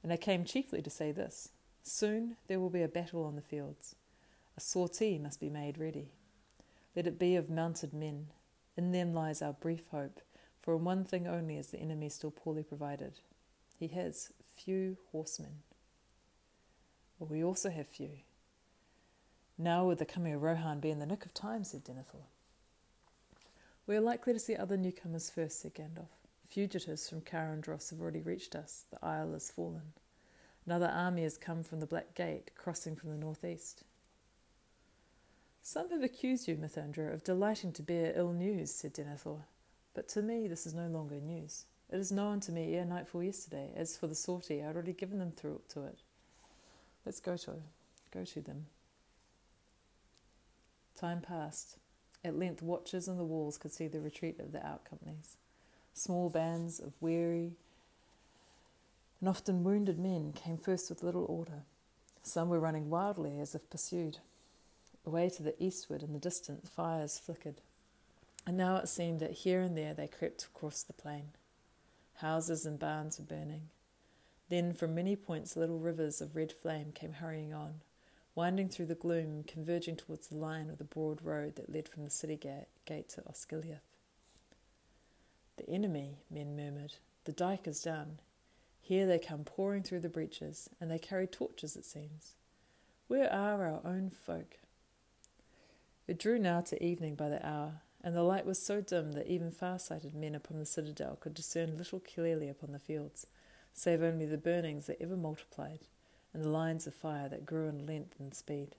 And I came chiefly to say this soon there will be a battle on the fields. A sortie must be made ready. Let it be of mounted men. In them lies our brief hope, for in one thing only is the enemy still poorly provided. He has few horsemen. But we also have few. Now would the coming of Rohan be in the nick of time, said Denethor. We are likely to see other newcomers first, said Gandalf. Fugitives from Cair Andros have already reached us. The isle has fallen. Another army has come from the Black Gate, crossing from the northeast. Some have accused you, Mithrandir, of delighting to bear ill news, said Denethor. But to me this is no longer news. It is known to me ere nightfall yesterday. As for the sortie, I had already given them through to it. Let's go to go to them. Time passed. At length, watchers on the walls could see the retreat of the out companies. Small bands of weary and often wounded men came first with little order. Some were running wildly as if pursued. Away to the eastward in the distance, fires flickered. And now it seemed that here and there they crept across the plain. Houses and barns were burning. Then from many points little rivers of red flame came hurrying on, winding through the gloom, converging towards the line of the broad road that led from the city gate to Osgiliath. The enemy, men murmured. The dike is down. Here they come pouring through the breaches, and they carry torches, it seems. Where are our own folk? It drew now to evening by the hour, and the light was so dim that even far sighted men upon the citadel could discern little clearly upon the fields, save only the burnings that ever multiplied, and the lines of fire that grew in length and speed.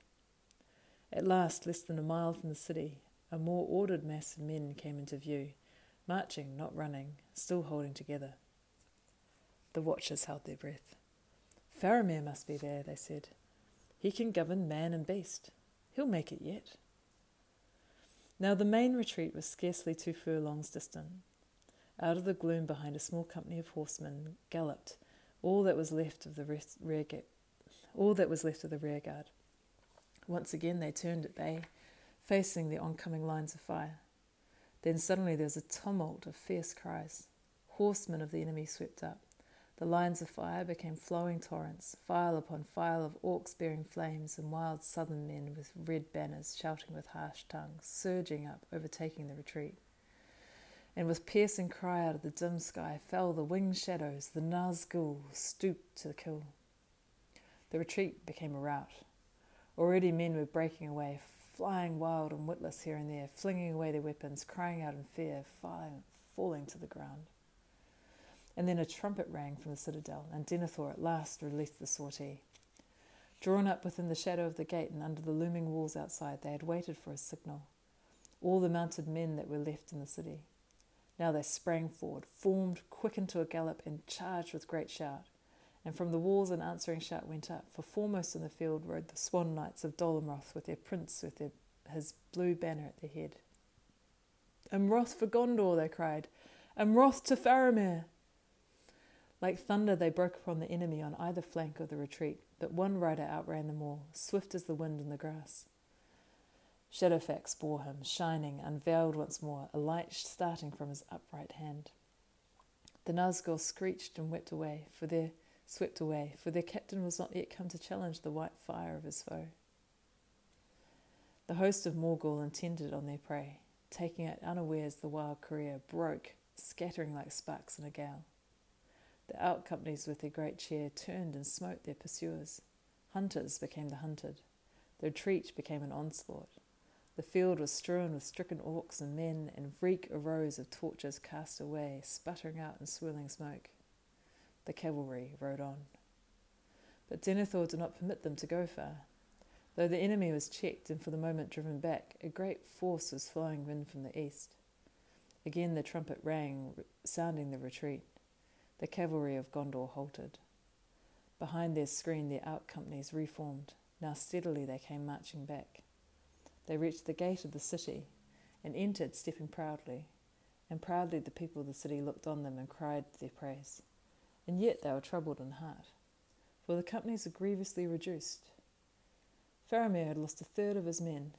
At last, less than a mile from the city, a more ordered mass of men came into view, marching, not running, still holding together. The watchers held their breath. Faramir must be there, they said. He can govern man and beast. He'll make it yet. Now the main retreat was scarcely two furlongs distant. Out of the gloom behind a small company of horsemen galloped all that was left of the rear all that was left of the rearguard. Once again they turned at bay, facing the oncoming lines of fire. Then suddenly there was a tumult of fierce cries. Horsemen of the enemy swept up. The lines of fire became flowing torrents, file upon file of orcs bearing flames, and wild southern men with red banners shouting with harsh tongues, surging up, overtaking the retreat. And with piercing cry out of the dim sky fell the winged shadows, the Nazgul stooped to kill. The retreat became a rout. Already men were breaking away, flying wild and witless here and there, flinging away their weapons, crying out in fear, falling, to the ground. And then a trumpet rang from the citadel, and Denethor at last released the sortie. Drawn up within the shadow of the gate and under the looming walls outside, they had waited for a signal. All the mounted men that were left in the city. Now they sprang forward, formed, quickened to a gallop, and charged with great shout. And from the walls an answering shout went up, for foremost in the field rode the swan knights of Dol Amroth with their prince with their, his blue banner at their head. Amroth for Gondor, they cried. Amroth to Faramir! Like thunder, they broke upon the enemy on either flank of the retreat, but one rider outran them all, swift as the wind in the grass. Shadowfax bore him, shining, unveiled once more, a light starting from his upright hand. The Nazgul screeched and wept away, for their swept away, for their captain was not yet come to challenge the white fire of his foe. The host of Morgul intended on their prey, taking it unawares the wild career, broke, scattering like sparks in a gale. The out companies with their great cheer turned and smote their pursuers. Hunters became the hunted. The retreat became an onslaught. The field was strewn with stricken orcs and men, and reek arose of torches cast away, sputtering out in swirling smoke. The cavalry rode on. But Denethor did not permit them to go far. Though the enemy was checked and for the moment driven back, a great force was flying in from the east. Again the trumpet rang, sounding the retreat. The cavalry of Gondor halted. Behind their screen, the out companies reformed. Now steadily they came marching back. They reached the gate of the city and entered, stepping proudly. And proudly the people of the city looked on them and cried their praise. And yet they were troubled in heart, for the companies were grievously reduced. Faramir had lost a third of his men,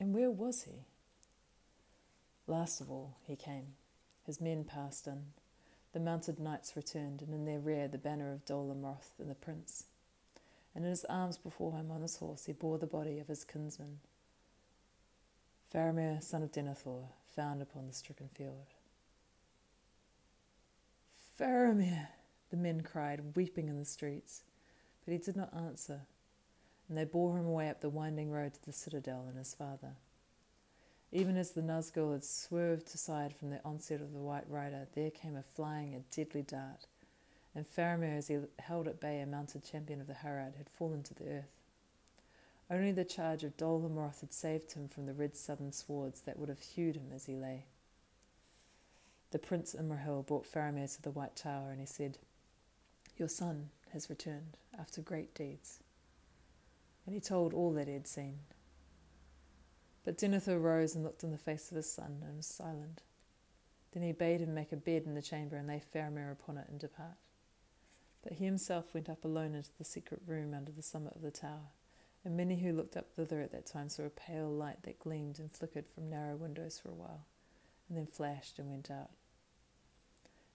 and where was he? Last of all, he came. His men passed in. The mounted knights returned, and in their rear the banner of Dol Amroth and the prince. And in his arms before him on his horse he bore the body of his kinsman, Faramir, son of Denethor, found upon the stricken field. Faramir, the men cried, weeping in the streets, but he did not answer, and they bore him away up the winding road to the citadel and his father. Even as the Nazgul had swerved aside from the onset of the White Rider, there came a flying, a deadly dart, and Faramir, as he held at bay a mounted champion of the Harad, had fallen to the earth. Only the charge of Dol Amroth had saved him from the red southern swords that would have hewed him as he lay. The Prince Imrahil brought Faramir to the White Tower, and he said, Your son has returned after great deeds. And he told all that he had seen. But Denethor rose and looked in the face of his son and was silent. Then he bade him make a bed in the chamber and lay Faramir upon it and depart. But he himself went up alone into the secret room under the summit of the tower and many who looked up thither at that time saw a pale light that gleamed and flickered from narrow windows for a while, and then flashed and went out.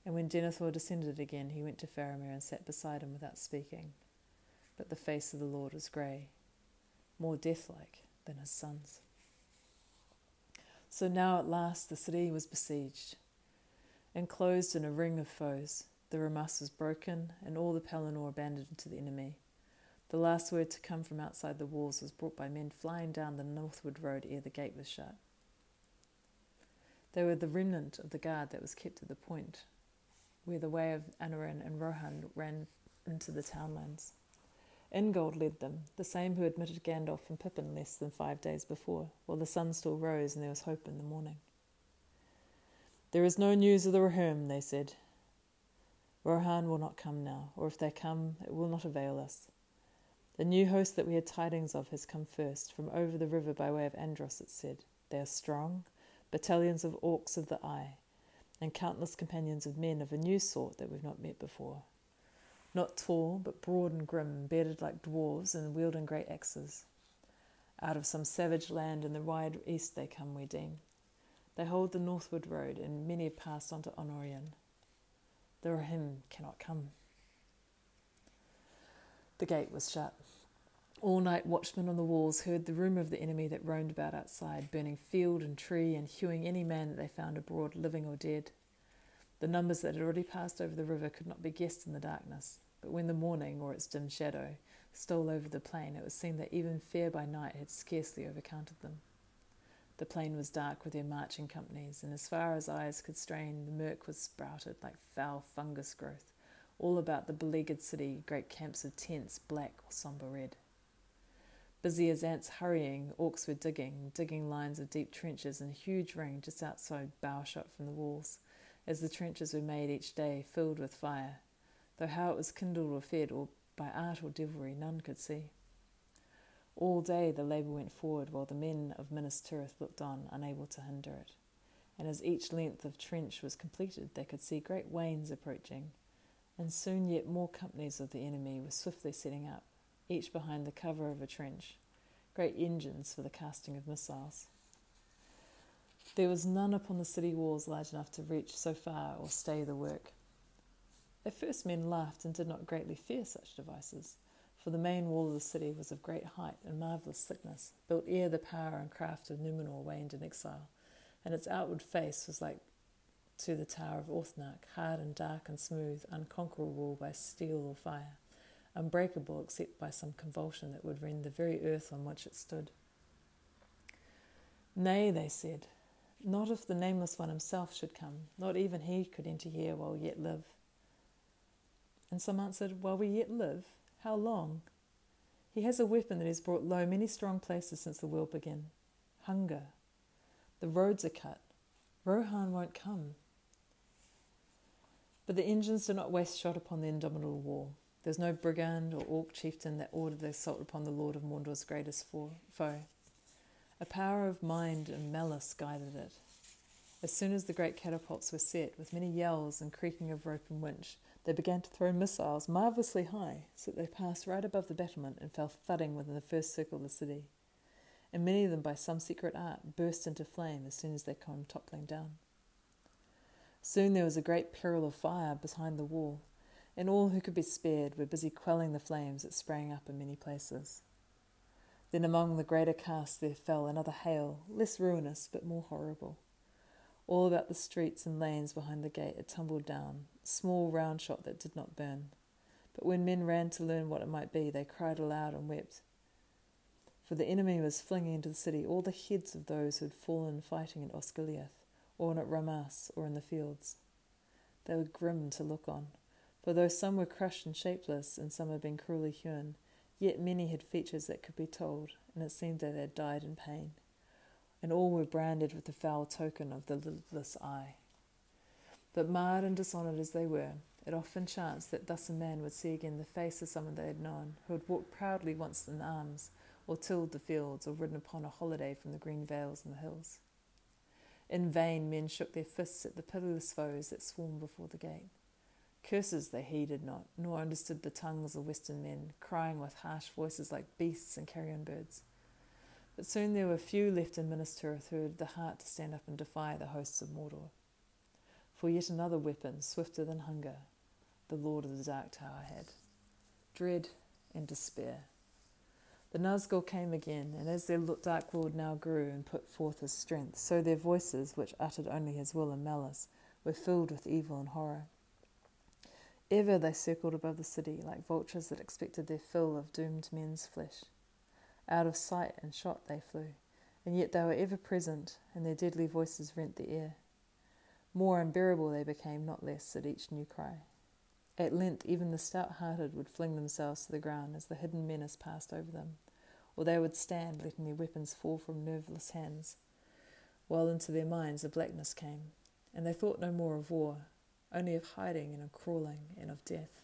And when Denethor descended again, he went to Faramir and sat beside him without speaking. But the face of the Lord was grey, more death-like than his son's. So now at last the city was besieged, enclosed in a ring of foes. The Rammas was broken, and all the Pelennor abandoned to the enemy. The last word to come from outside the walls was brought by men flying down the northward road ere the gate was shut. They were the remnant of the guard that was kept at the point where the way of Anorien and Rohan ran into the townlands. Ingold led them, the same who admitted Gandalf and Pippin less than five days before, while the sun still rose and there was hope in the morning. There is no news of the Rohirrim, they said. Rohan will not come now, or if they come, it will not avail us. The new host that we had tidings of has come first, from over the river by way of Andros, it said. They are strong, battalions of orcs of the eye, and countless companions of men of a new sort that we've not met before. Not tall, but broad and grim, bearded like dwarves, and wielding great axes. Out of some savage land in the wide east they come, we deem. They hold the northward road, and many have passed on to Anorien. The Rohirrim cannot come. The gate was shut. All night watchmen on the walls heard the rumour of the enemy that roamed about outside, burning field and tree and hewing any man that they found abroad, living or dead. The numbers that had already passed over the river could not be guessed in the darkness, but when the morning, or its dim shadow, stole over the plain, it was seen that even fear by night had scarcely overcounted them. The plain was dark with their marching companies, and as far as eyes could strain, the murk was sprouted like foul fungus growth all about the beleaguered city, great camps of tents, black or sombre red. Busy as ants hurrying, orcs were digging, digging lines of deep trenches in a huge ring just outside bow shot from the walls, as the trenches were made each day, filled with fire, though how it was kindled or fed, or by art or devilry, none could see. All day the labour went forward, while the men of Minas Tirith looked on, unable to hinder it. And as each length of trench was completed, they could see great wains approaching, and soon yet more companies of the enemy were swiftly setting up, each behind the cover of a trench, great engines for the casting of missiles. There was none upon the city walls large enough to reach so far or stay the work. At first men laughed and did not greatly fear such devices, for the main wall of the city was of great height and marvellous thickness, built ere the power and craft of Numenor waned in exile, and its outward face was like to the tower of Orthanc, hard and dark and smooth, unconquerable by steel or fire, unbreakable except by some convulsion that would rend the very earth on which it stood. Nay, they said, not if the Nameless One himself should come, not even he could enter here while yet live. And some answered, While we yet live? How long? He has a weapon that has brought low many strong places since the world began hunger. The roads are cut. Rohan won't come. But the engines did not waste shot upon the indomitable war. There's no brigand or orc chieftain that ordered the assault upon the lord of Mordor's greatest foe. A power of mind and malice guided it. As soon as the great catapults were set, with many yells and creaking of rope and winch, they began to throw missiles marvellously high, so that they passed right above the battlement and fell thudding within the first circle of the city. And many of them, by some secret art, burst into flame as soon as they came toppling down. Soon there was a great peril of fire behind the wall, and all who could be spared were busy quelling the flames that sprang up in many places. Then among the greater cast there fell another hail, less ruinous but more horrible. All about the streets and lanes behind the gate it tumbled down, small round shot that did not burn. But when men ran to learn what it might be, they cried aloud and wept. For the enemy was flinging into the city all the heads of those who had fallen fighting at Osgiliath, or at Rammas, or in the fields. They were grim to look on, for though some were crushed and shapeless, and some had been cruelly hewn, Yet many had features that could be told, and it seemed that they had died in pain, and all were branded with the foul token of the lidless eye. But marred and dishonoured as they were, it often chanced that thus a man would see again the face of someone they had known, who had walked proudly once in arms, or tilled the fields, or ridden upon a holiday from the green vales and the hills. In vain men shook their fists at the pitiless foes that swarmed before the gate. Curses they heeded not, nor understood the tongues of Western men, crying with harsh voices like beasts and carrion birds. But soon there were few left in Minas Tirith who had the heart to stand up and defy the hosts of Mordor. For yet another weapon, swifter than hunger, the Lord of the Dark Tower had dread and despair. The Nazgul came again, and as their dark lord now grew and put forth his strength, so their voices, which uttered only his will and malice, were filled with evil and horror. Ever they circled above the city like vultures that expected their fill of doomed men's flesh. Out of sight and shot they flew, and yet they were ever present, and their deadly voices rent the air. More unbearable they became, not less, at each new cry. At length, even the stout hearted would fling themselves to the ground as the hidden menace passed over them, or they would stand, letting their weapons fall from nerveless hands, while into their minds a blackness came, and they thought no more of war, only of hiding and of crawling and of death.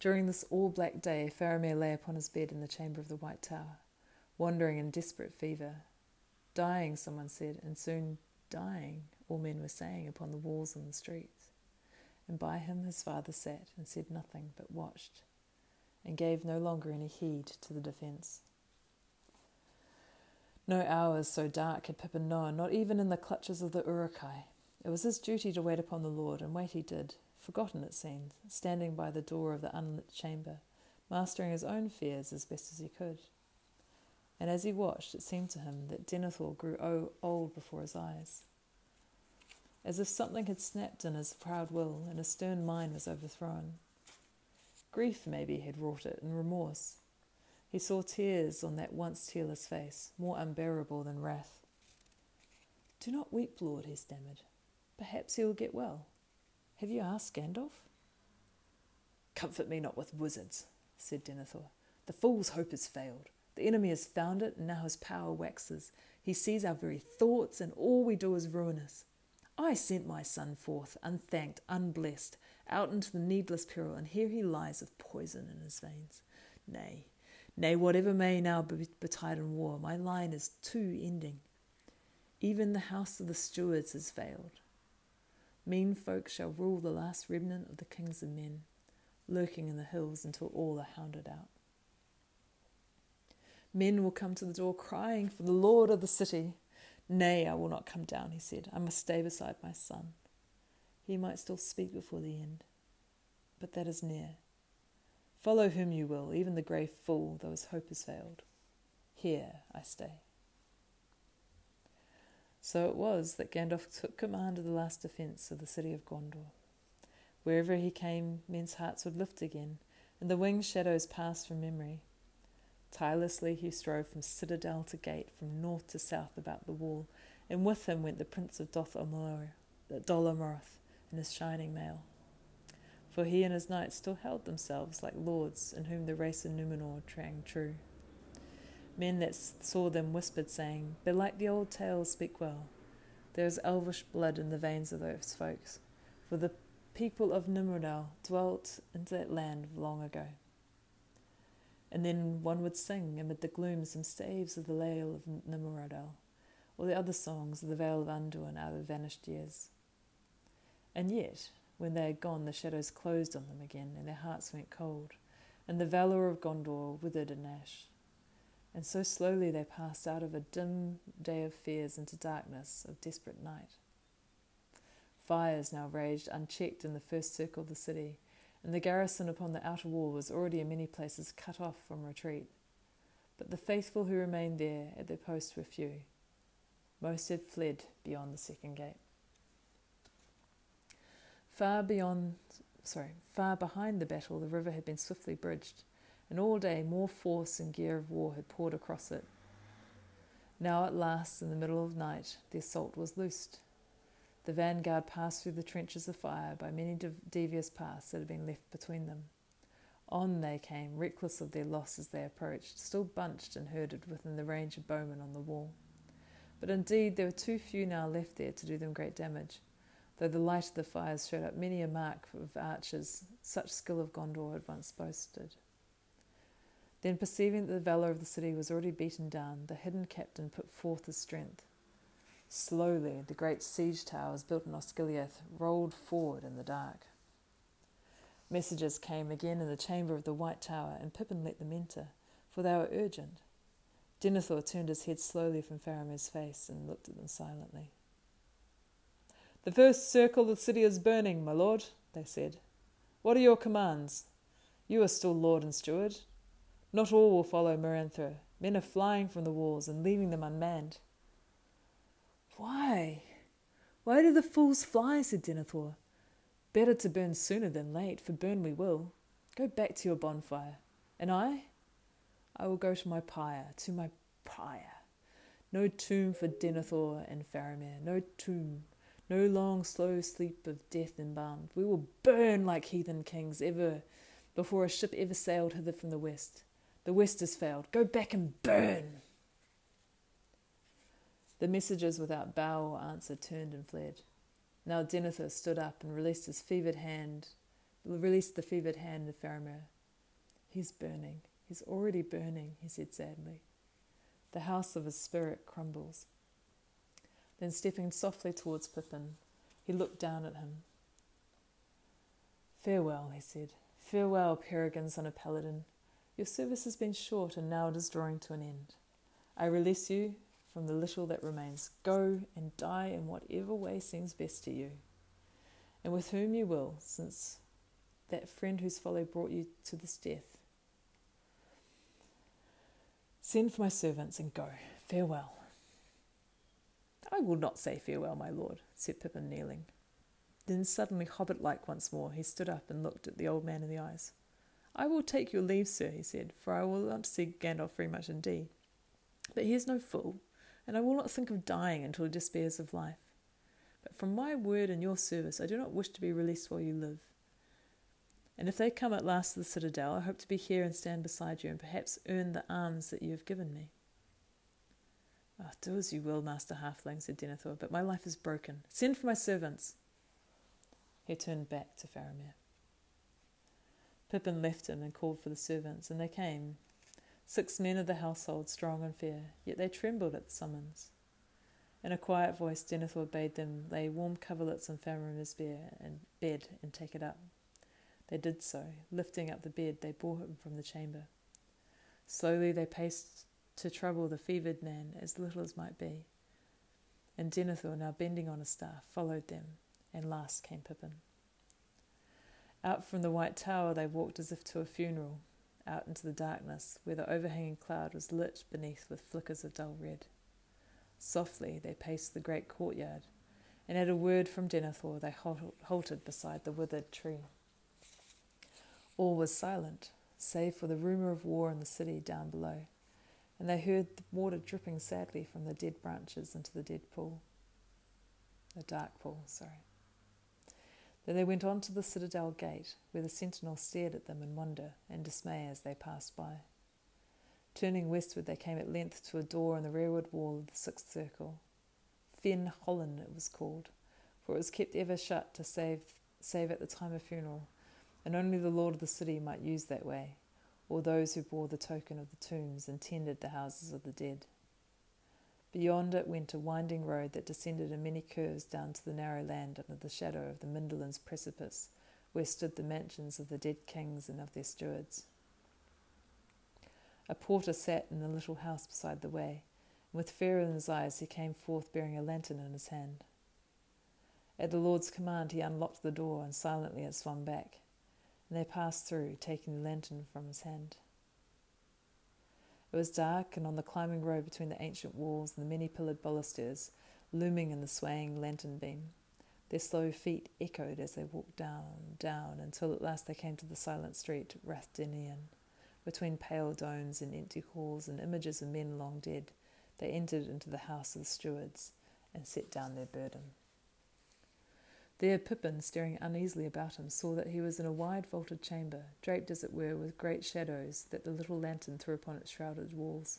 During this all black day, Faramir lay upon his bed in the chamber of the White Tower, wandering in desperate fever. Dying, someone said, and soon dying, all men were saying upon the walls and the streets. And by him his father sat and said nothing but watched, and gave no longer any heed to the defence. No hours so dark had Pippin known, not even in the clutches of the Uruk-hai. It was his duty to wait upon the Lord, and wait he did, forgotten it seemed, standing by the door of the unlit chamber, mastering his own fears as best as he could. And as he watched, it seemed to him that Denethor grew old before his eyes. As if something had snapped in his proud will, and his stern mind was overthrown. Grief, maybe, had wrought it, and remorse. He saw tears on that once tearless face, more unbearable than wrath. Do not weep, Lord, he stammered. Perhaps he will get well. Have you asked Gandalf? Comfort me not with wizards, said Denethor. The fool's hope has failed. The enemy has found it, and now his power waxes. He sees our very thoughts, and all we do is ruinous. I sent my son forth, unthanked, unblessed, out into the needless peril, and here he lies with poison in his veins. Nay, nay, whatever may now be betide in war, my line is too ending. Even the house of the stewards has failed. Mean folk shall rule the last remnant of the kings of men, lurking in the hills until all are hounded out. Men will come to the door crying for the lord of the city. Nay, I will not come down, he said. I must stay beside my son. He might still speak before the end, but that is near. Follow whom you will, even the grey fool, though his hope has failed. Here I stay. So it was that Gandalf took command of the last defence of the city of Gondor. Wherever he came, men's hearts would lift again, and the winged shadows passed from memory. Tirelessly he strove from citadel to gate, from north to south about the wall, and with him went the Prince of Doth uh, Dol Amroth in his shining mail. For he and his knights still held themselves like lords in whom the race of Numenor rang true. Men that saw them whispered, saying, Belike the old tales speak well. There is elvish blood in the veins of those folks, for the people of Nimrodel dwelt in that land long ago. And then one would sing amid the gloom some staves of the Lay of Nimrodel, or the other songs of the Vale of Anduin out of vanished years. And yet, when they had gone, the shadows closed on them again, and their hearts went cold, and the valour of Gondor withered in ash and so slowly they passed out of a dim day of fears into darkness of desperate night. Fires now raged unchecked in the first circle of the city, and the garrison upon the outer wall was already in many places cut off from retreat. But the faithful who remained there at their posts were few. Most had fled beyond the second gate. Far beyond, sorry, far behind the battle, the river had been swiftly bridged and all day more force and gear of war had poured across it. Now at last, in the middle of night, the assault was loosed. The vanguard passed through the trenches of fire by many devious paths that had been left between them. On they came, reckless of their loss as they approached, still bunched and herded within the range of bowmen on the wall. But indeed there were too few now left there to do them great damage, though the light of the fires showed up many a mark of archers such skill of Gondor had once boasted. Then, perceiving that the valour of the city was already beaten down, the hidden captain put forth his strength. Slowly, the great siege towers built in Osgiliath rolled forward in the dark. Messages came again in the chamber of the White Tower, and Pippin let them enter, for they were urgent. Denethor turned his head slowly from Faramir's face and looked at them silently. The first circle of the city is burning, my lord, they said. What are your commands? You are still lord and steward. Not all will follow Mithrandir. Men are flying from the walls and leaving them unmanned. Why? Why do the fools fly? said Denethor. Better to burn sooner than late, for burn we will. Go back to your bonfire. And I? I will go to my pyre, to my pyre. No tomb for Denethor and Faramir, no tomb, no long, slow sleep of death embalmed. We will burn like heathen kings ever before a ship ever sailed hither from the west. The West has failed. Go back and burn. The messengers without bow or answer turned and fled. Now Denethor stood up and released his fevered hand, released the fevered hand of Faramir. He's burning. He's already burning, he said sadly. The house of his spirit crumbles. Then, stepping softly towards Pippin, he looked down at him. Farewell, he said. Farewell, Peregrine, son of Paladin. Your service has been short, and now it is drawing to an end. I release you from the little that remains. Go and die in whatever way seems best to you, and with whom you will, since that friend whose folly brought you to this death. Send for my servants and go. Farewell. I will not say farewell, my lord, said Pippin, kneeling. Then, suddenly hobbit like once more, he stood up and looked at the old man in the eyes. I will take your leave, sir, he said, for I will not see Gandalf very much indeed. But he is no fool, and I will not think of dying until he despairs of life. But from my word and your service, I do not wish to be released while you live. And if they come at last to the citadel, I hope to be here and stand beside you, and perhaps earn the alms that you have given me. Oh, do as you will, Master Halfling, said Denethor, but my life is broken. Send for my servants. He turned back to Faramir. Pippin left him and called for the servants, and they came. Six men of the household, strong and fair, yet they trembled at the summons. In a quiet voice, Denethor bade them lay warm coverlets on Faramir's bed and take it up. They did so. Lifting up the bed, they bore him from the chamber. Slowly they paced to trouble the fevered man as little as might be. And Denethor, now bending on a staff, followed them, and last came Pippin. Out from the white tower they walked as if to a funeral, out into the darkness, where the overhanging cloud was lit beneath with flickers of dull red. Softly they paced the great courtyard, and at a word from Denethor they halted beside the withered tree. All was silent, save for the rumour of war in the city down below, and they heard the water dripping sadly from the dead branches into the dead pool. The dark pool, sorry. Then they went on to the citadel gate, where the sentinel stared at them in wonder and dismay as they passed by. Turning westward, they came at length to a door in the rearward wall of the sixth circle. Fen Hollen it was called, for it was kept ever shut to save, save at the time of funeral, and only the lord of the city might use that way, or those who bore the token of the tombs and tended the houses of the dead. Beyond it went a winding road that descended in many curves down to the narrow land under the shadow of the Mindolluin's precipice, where stood the mansions of the dead kings and of their stewards. A porter sat in the little house beside the way, and with fear in his eyes he came forth bearing a lantern in his hand. At the Lord's command he unlocked the door, and silently it swung back, and they passed through, taking the lantern from his hand. It was dark, and on the climbing road between the ancient walls and the many pillared balusters, looming in the swaying lantern beam, their slow feet echoed as they walked down, down, until at last they came to the silent street, Rath Dínen. Between pale domes and empty halls and images of men long dead, they entered into the house of the stewards and set down their burden. There Pippin, staring uneasily about him, saw that he was in a wide vaulted chamber, draped as it were with great shadows that the little lantern threw upon its shrouded walls.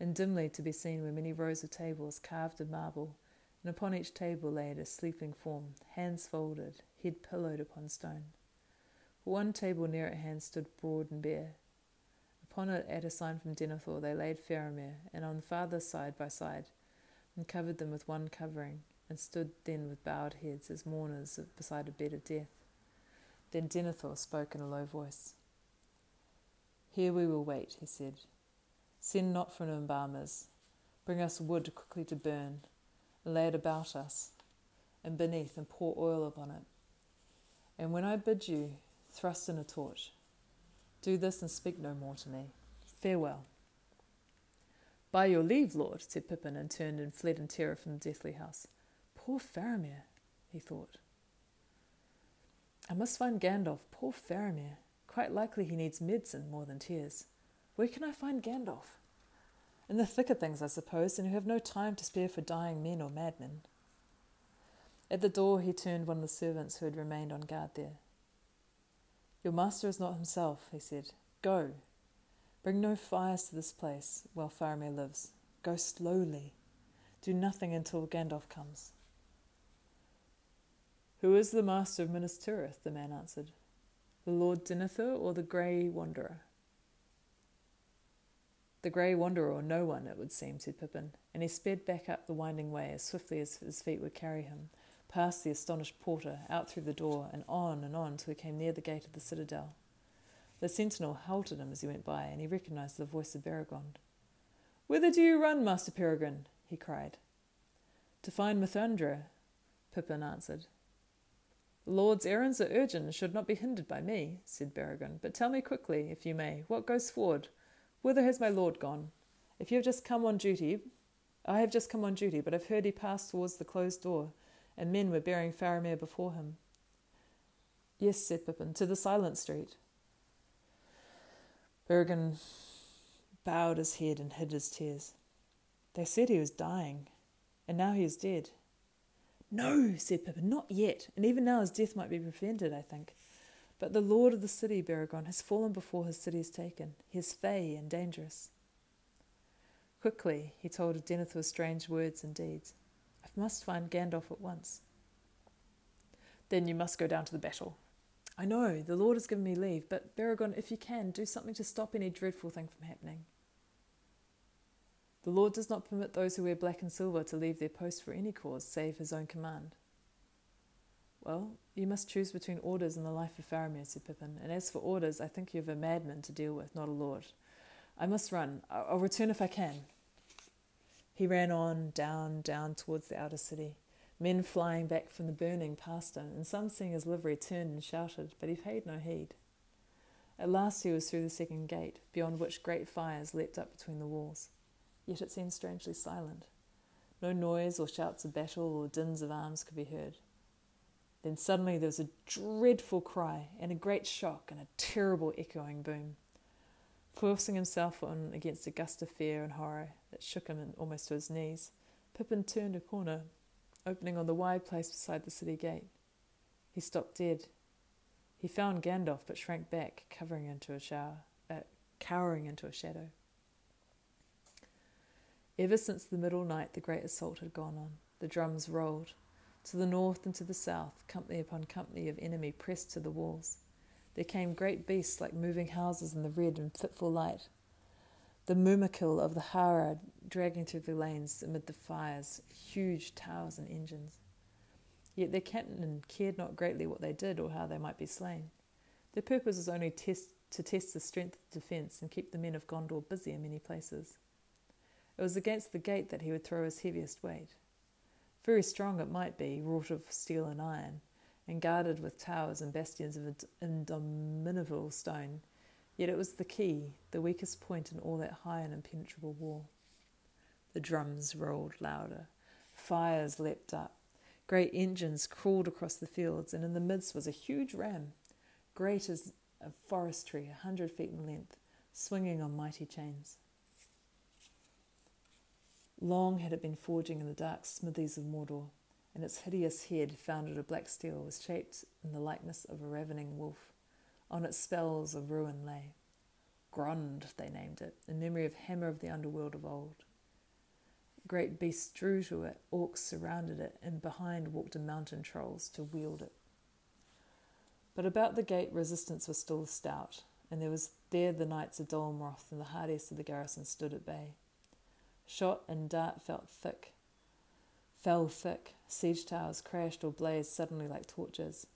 And dimly to be seen were many rows of tables carved in marble, and upon each table lay a sleeping form, hands folded, head pillowed upon stone. One table near at hand stood broad and bare, Upon it, at a sign from Denethor, they laid Faramir, and on the farther side by side, and covered them with one covering, and stood then with bowed heads as mourners beside a bed of death. Then Denethor spoke in a low voice. Here we will wait, he said. Send not for an embalmers. Bring us wood quickly to burn, and lay it about us, and beneath, and pour oil upon it. And when I bid you, thrust in a torch. Do this and speak no more to me. Farewell. By your leave, lord, said Pippin, and turned and fled in terror from the deathly house. Poor Faramir, he thought. I must find Gandalf. Poor Faramir. Quite likely he needs medicine more than tears. Where can I find Gandalf? In the thick of things, I suppose, and who have no time to spare for dying men or madmen. At the door, he turned one of the servants who had remained on guard there. Your master is not himself, he said. Go. Bring no fires to this place while Faramir lives. Go slowly. Do nothing until Gandalf comes. Who is the master of Minas Tirith? the man answered. The Lord Denethor or the Grey Wanderer? The Grey Wanderer or no one, it would seem, said Pippin, and he sped back up the winding way as swiftly as his feet would carry him, past the astonished porter, out through the door, and on and on till he came near the gate of the citadel. The sentinel halted him as he went by, and he recognized the voice of Beregond. Whither do you run, Master Peregrine? he cried. To find Mithrandir, Pippin answered. Lord's errands are urgent and should not be hindered by me, said Beregond. But tell me quickly, if you may, what goes forward? Whither has my lord gone? If you have just come on duty, I have just come on duty, but I've heard he passed towards the closed door and men were bearing Faramir before him. Yes, said Pippin, to the silent street. Beregond bowed his head and hid his tears. They said he was dying, and now he is dead. No, said Pippin, not yet, and even now his death might be prevented, I think. But the lord of the city, Beregond, has fallen before his city is taken. He is fey and dangerous. Quickly he told Denethor's strange words and deeds I must find Gandalf at once. Then you must go down to the battle. I know, the Lord has given me leave, but Beregond, if you can, do something to stop any dreadful thing from happening. The Lord does not permit those who wear black and silver to leave their post for any cause save his own command. Well, you must choose between orders and the life of Faramir, said Pippin, and as for orders, I think you have a madman to deal with, not a lord. I must run. I'll return if I can. He ran on, down, down towards the outer city. Men flying back from the burning passed him, and some seeing his livery turned and shouted, but he paid no heed. At last he was through the second gate, beyond which great fires leapt up between the walls. Yet it seemed strangely silent. No noise or shouts of battle or dins of arms could be heard. Then suddenly there was a dreadful cry and a great shock and a terrible echoing boom. Forcing himself on against a gust of fear and horror that shook him almost to his knees, Pippin turned a corner, opening on the wide place beside the city gate. He stopped dead. He found Gandalf, but shrank back, covering into a shower, uh, cowering into a shadow. Ever since the middle night, the great assault had gone on. The drums rolled, to the north and to the south, company upon company of enemy pressed to the walls. There came great beasts like moving houses in the red and fitful light. The Mumakil of the Harad dragging through the lanes amid the fires, huge towers and engines. Yet their captain cared not greatly what they did or how they might be slain. Their purpose was only test, to test the strength of the defence and keep the men of Gondor busy in many places. It was against the gate that he would throw his heaviest weight. Very strong it might be, wrought of steel and iron, and guarded with towers and bastions of indomitable stone, yet it was the key, the weakest point in all that high and impenetrable wall. The drums rolled louder, fires leapt up, great engines crawled across the fields, and in the midst was a huge ram, great as a forest tree, a hundred feet in length, swinging on mighty chains. Long had it been forging in the dark smithies of Mordor, and its hideous head, founded of black steel, was shaped in the likeness of a ravening wolf. On its spells of ruin lay. Grond, they named it, in memory of Hammer of the underworld of old. Great beasts drew to it, orcs surrounded it, and behind walked the mountain trolls to wield it. But about the gate resistance was still stout, and there was there the knights of Dol Amroth and the hardiest of the garrison stood at bay. Shot and dart felt thick, fell thick. Siege towers crashed or blazed suddenly like torches.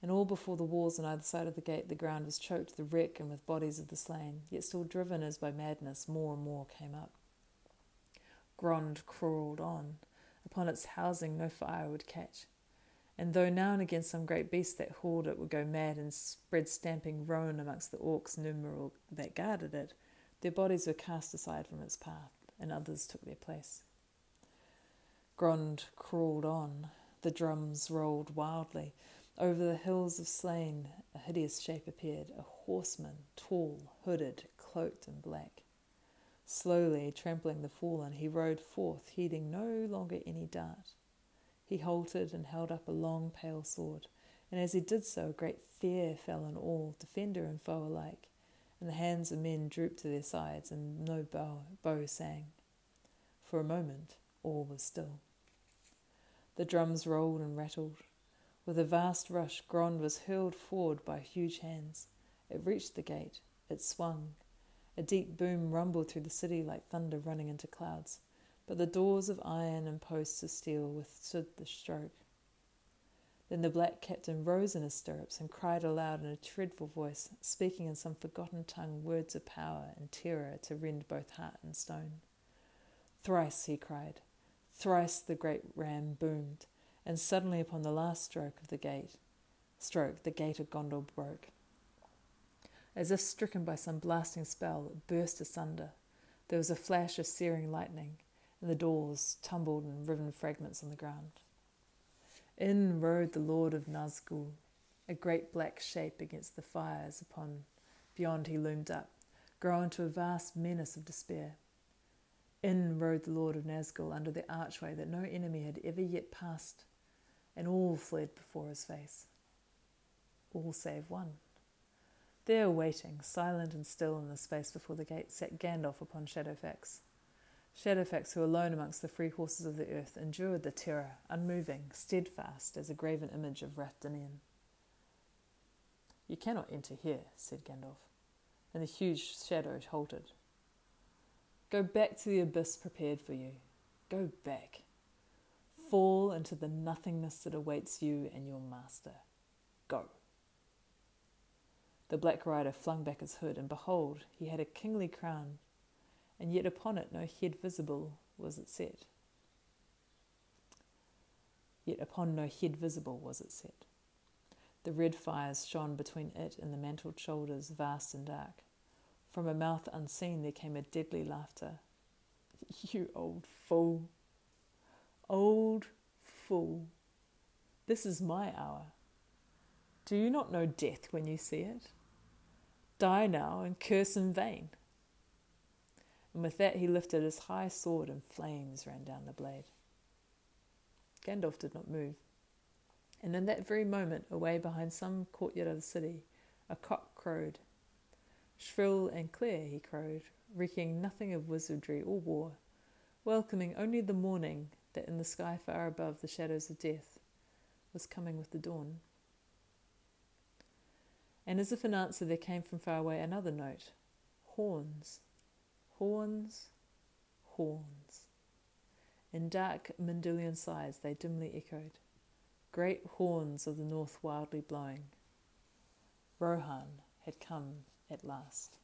And all before the walls on either side of the gate, the ground was choked with wreck and with bodies of the slain, yet still driven as by madness, more and more came up. Grond crawled on. Upon its housing no fire would catch. And though now and again some great beast that hauled it would go mad and spread stamping roan amongst the orcs numeral that guarded it, their bodies were cast aside from its path and others took their place. Grond crawled on. The drums rolled wildly. Over the hills of slain, a hideous shape appeared, a horseman, tall, hooded, cloaked in black. Slowly, trampling the fallen, he rode forth, heeding no longer any dart. He halted and held up a long, pale sword, and as he did so, a great fear fell on all, defender and foe alike and the hands of men drooped to their sides, and no bow, bow sang. For a moment, all was still. The drums rolled and rattled. With a vast rush, Grond was hurled forward by huge hands. It reached the gate. It swung. A deep boom rumbled through the city like thunder running into clouds, but the doors of iron and posts of steel withstood the stroke. Then the black captain rose in his stirrups and cried aloud in a dreadful voice, speaking in some forgotten tongue words of power and terror to rend both heart and stone. Thrice he cried, thrice the great ram boomed, and suddenly upon the last stroke of the gate, stroke, the gate of Gondor broke. As if stricken by some blasting spell, it burst asunder. There was a flash of searing lightning, and the doors tumbled in riven fragments on the ground. In rode the Lord of Nazgul, a great black shape against the fires upon beyond he loomed up, grown to a vast menace of despair. In rode the Lord of Nazgul under the archway that no enemy had ever yet passed, and all fled before his face. All save one. There, waiting, silent and still in the space before the gate, sat Gandalf upon Shadowfax. Shadowfax, who alone amongst the free horses of the earth endured the terror, unmoving, steadfast as a graven image of Rath Dínen. You cannot enter here, said Gandalf, and the huge shadow halted. Go back to the abyss prepared for you. Go back. Fall into the nothingness that awaits you and your master. Go. The Black Rider flung back his hood, and behold, he had a kingly crown and yet upon it no head visible was it set. Yet upon no head visible was it set. The red fires shone between it and the mantled shoulders, vast and dark. From a mouth unseen there came a deadly laughter. You old fool! Old fool, this is my hour. Do you not know death when you see it? Die now and curse in vain. And with that he lifted his high sword, and flames ran down the blade. Gandalf did not move. And in that very moment, away behind some courtyard of the city, a cock crowed. Shrill and clear he crowed, reeking nothing of wizardry or war, welcoming only the morning that in the sky far above the shadows of death was coming with the dawn. And as if in answer, there came from far away another note horns, horns, horns. In dark Mindolluin sighs they dimly echoed, great horns of the north wildly blowing. Rohan had come at last.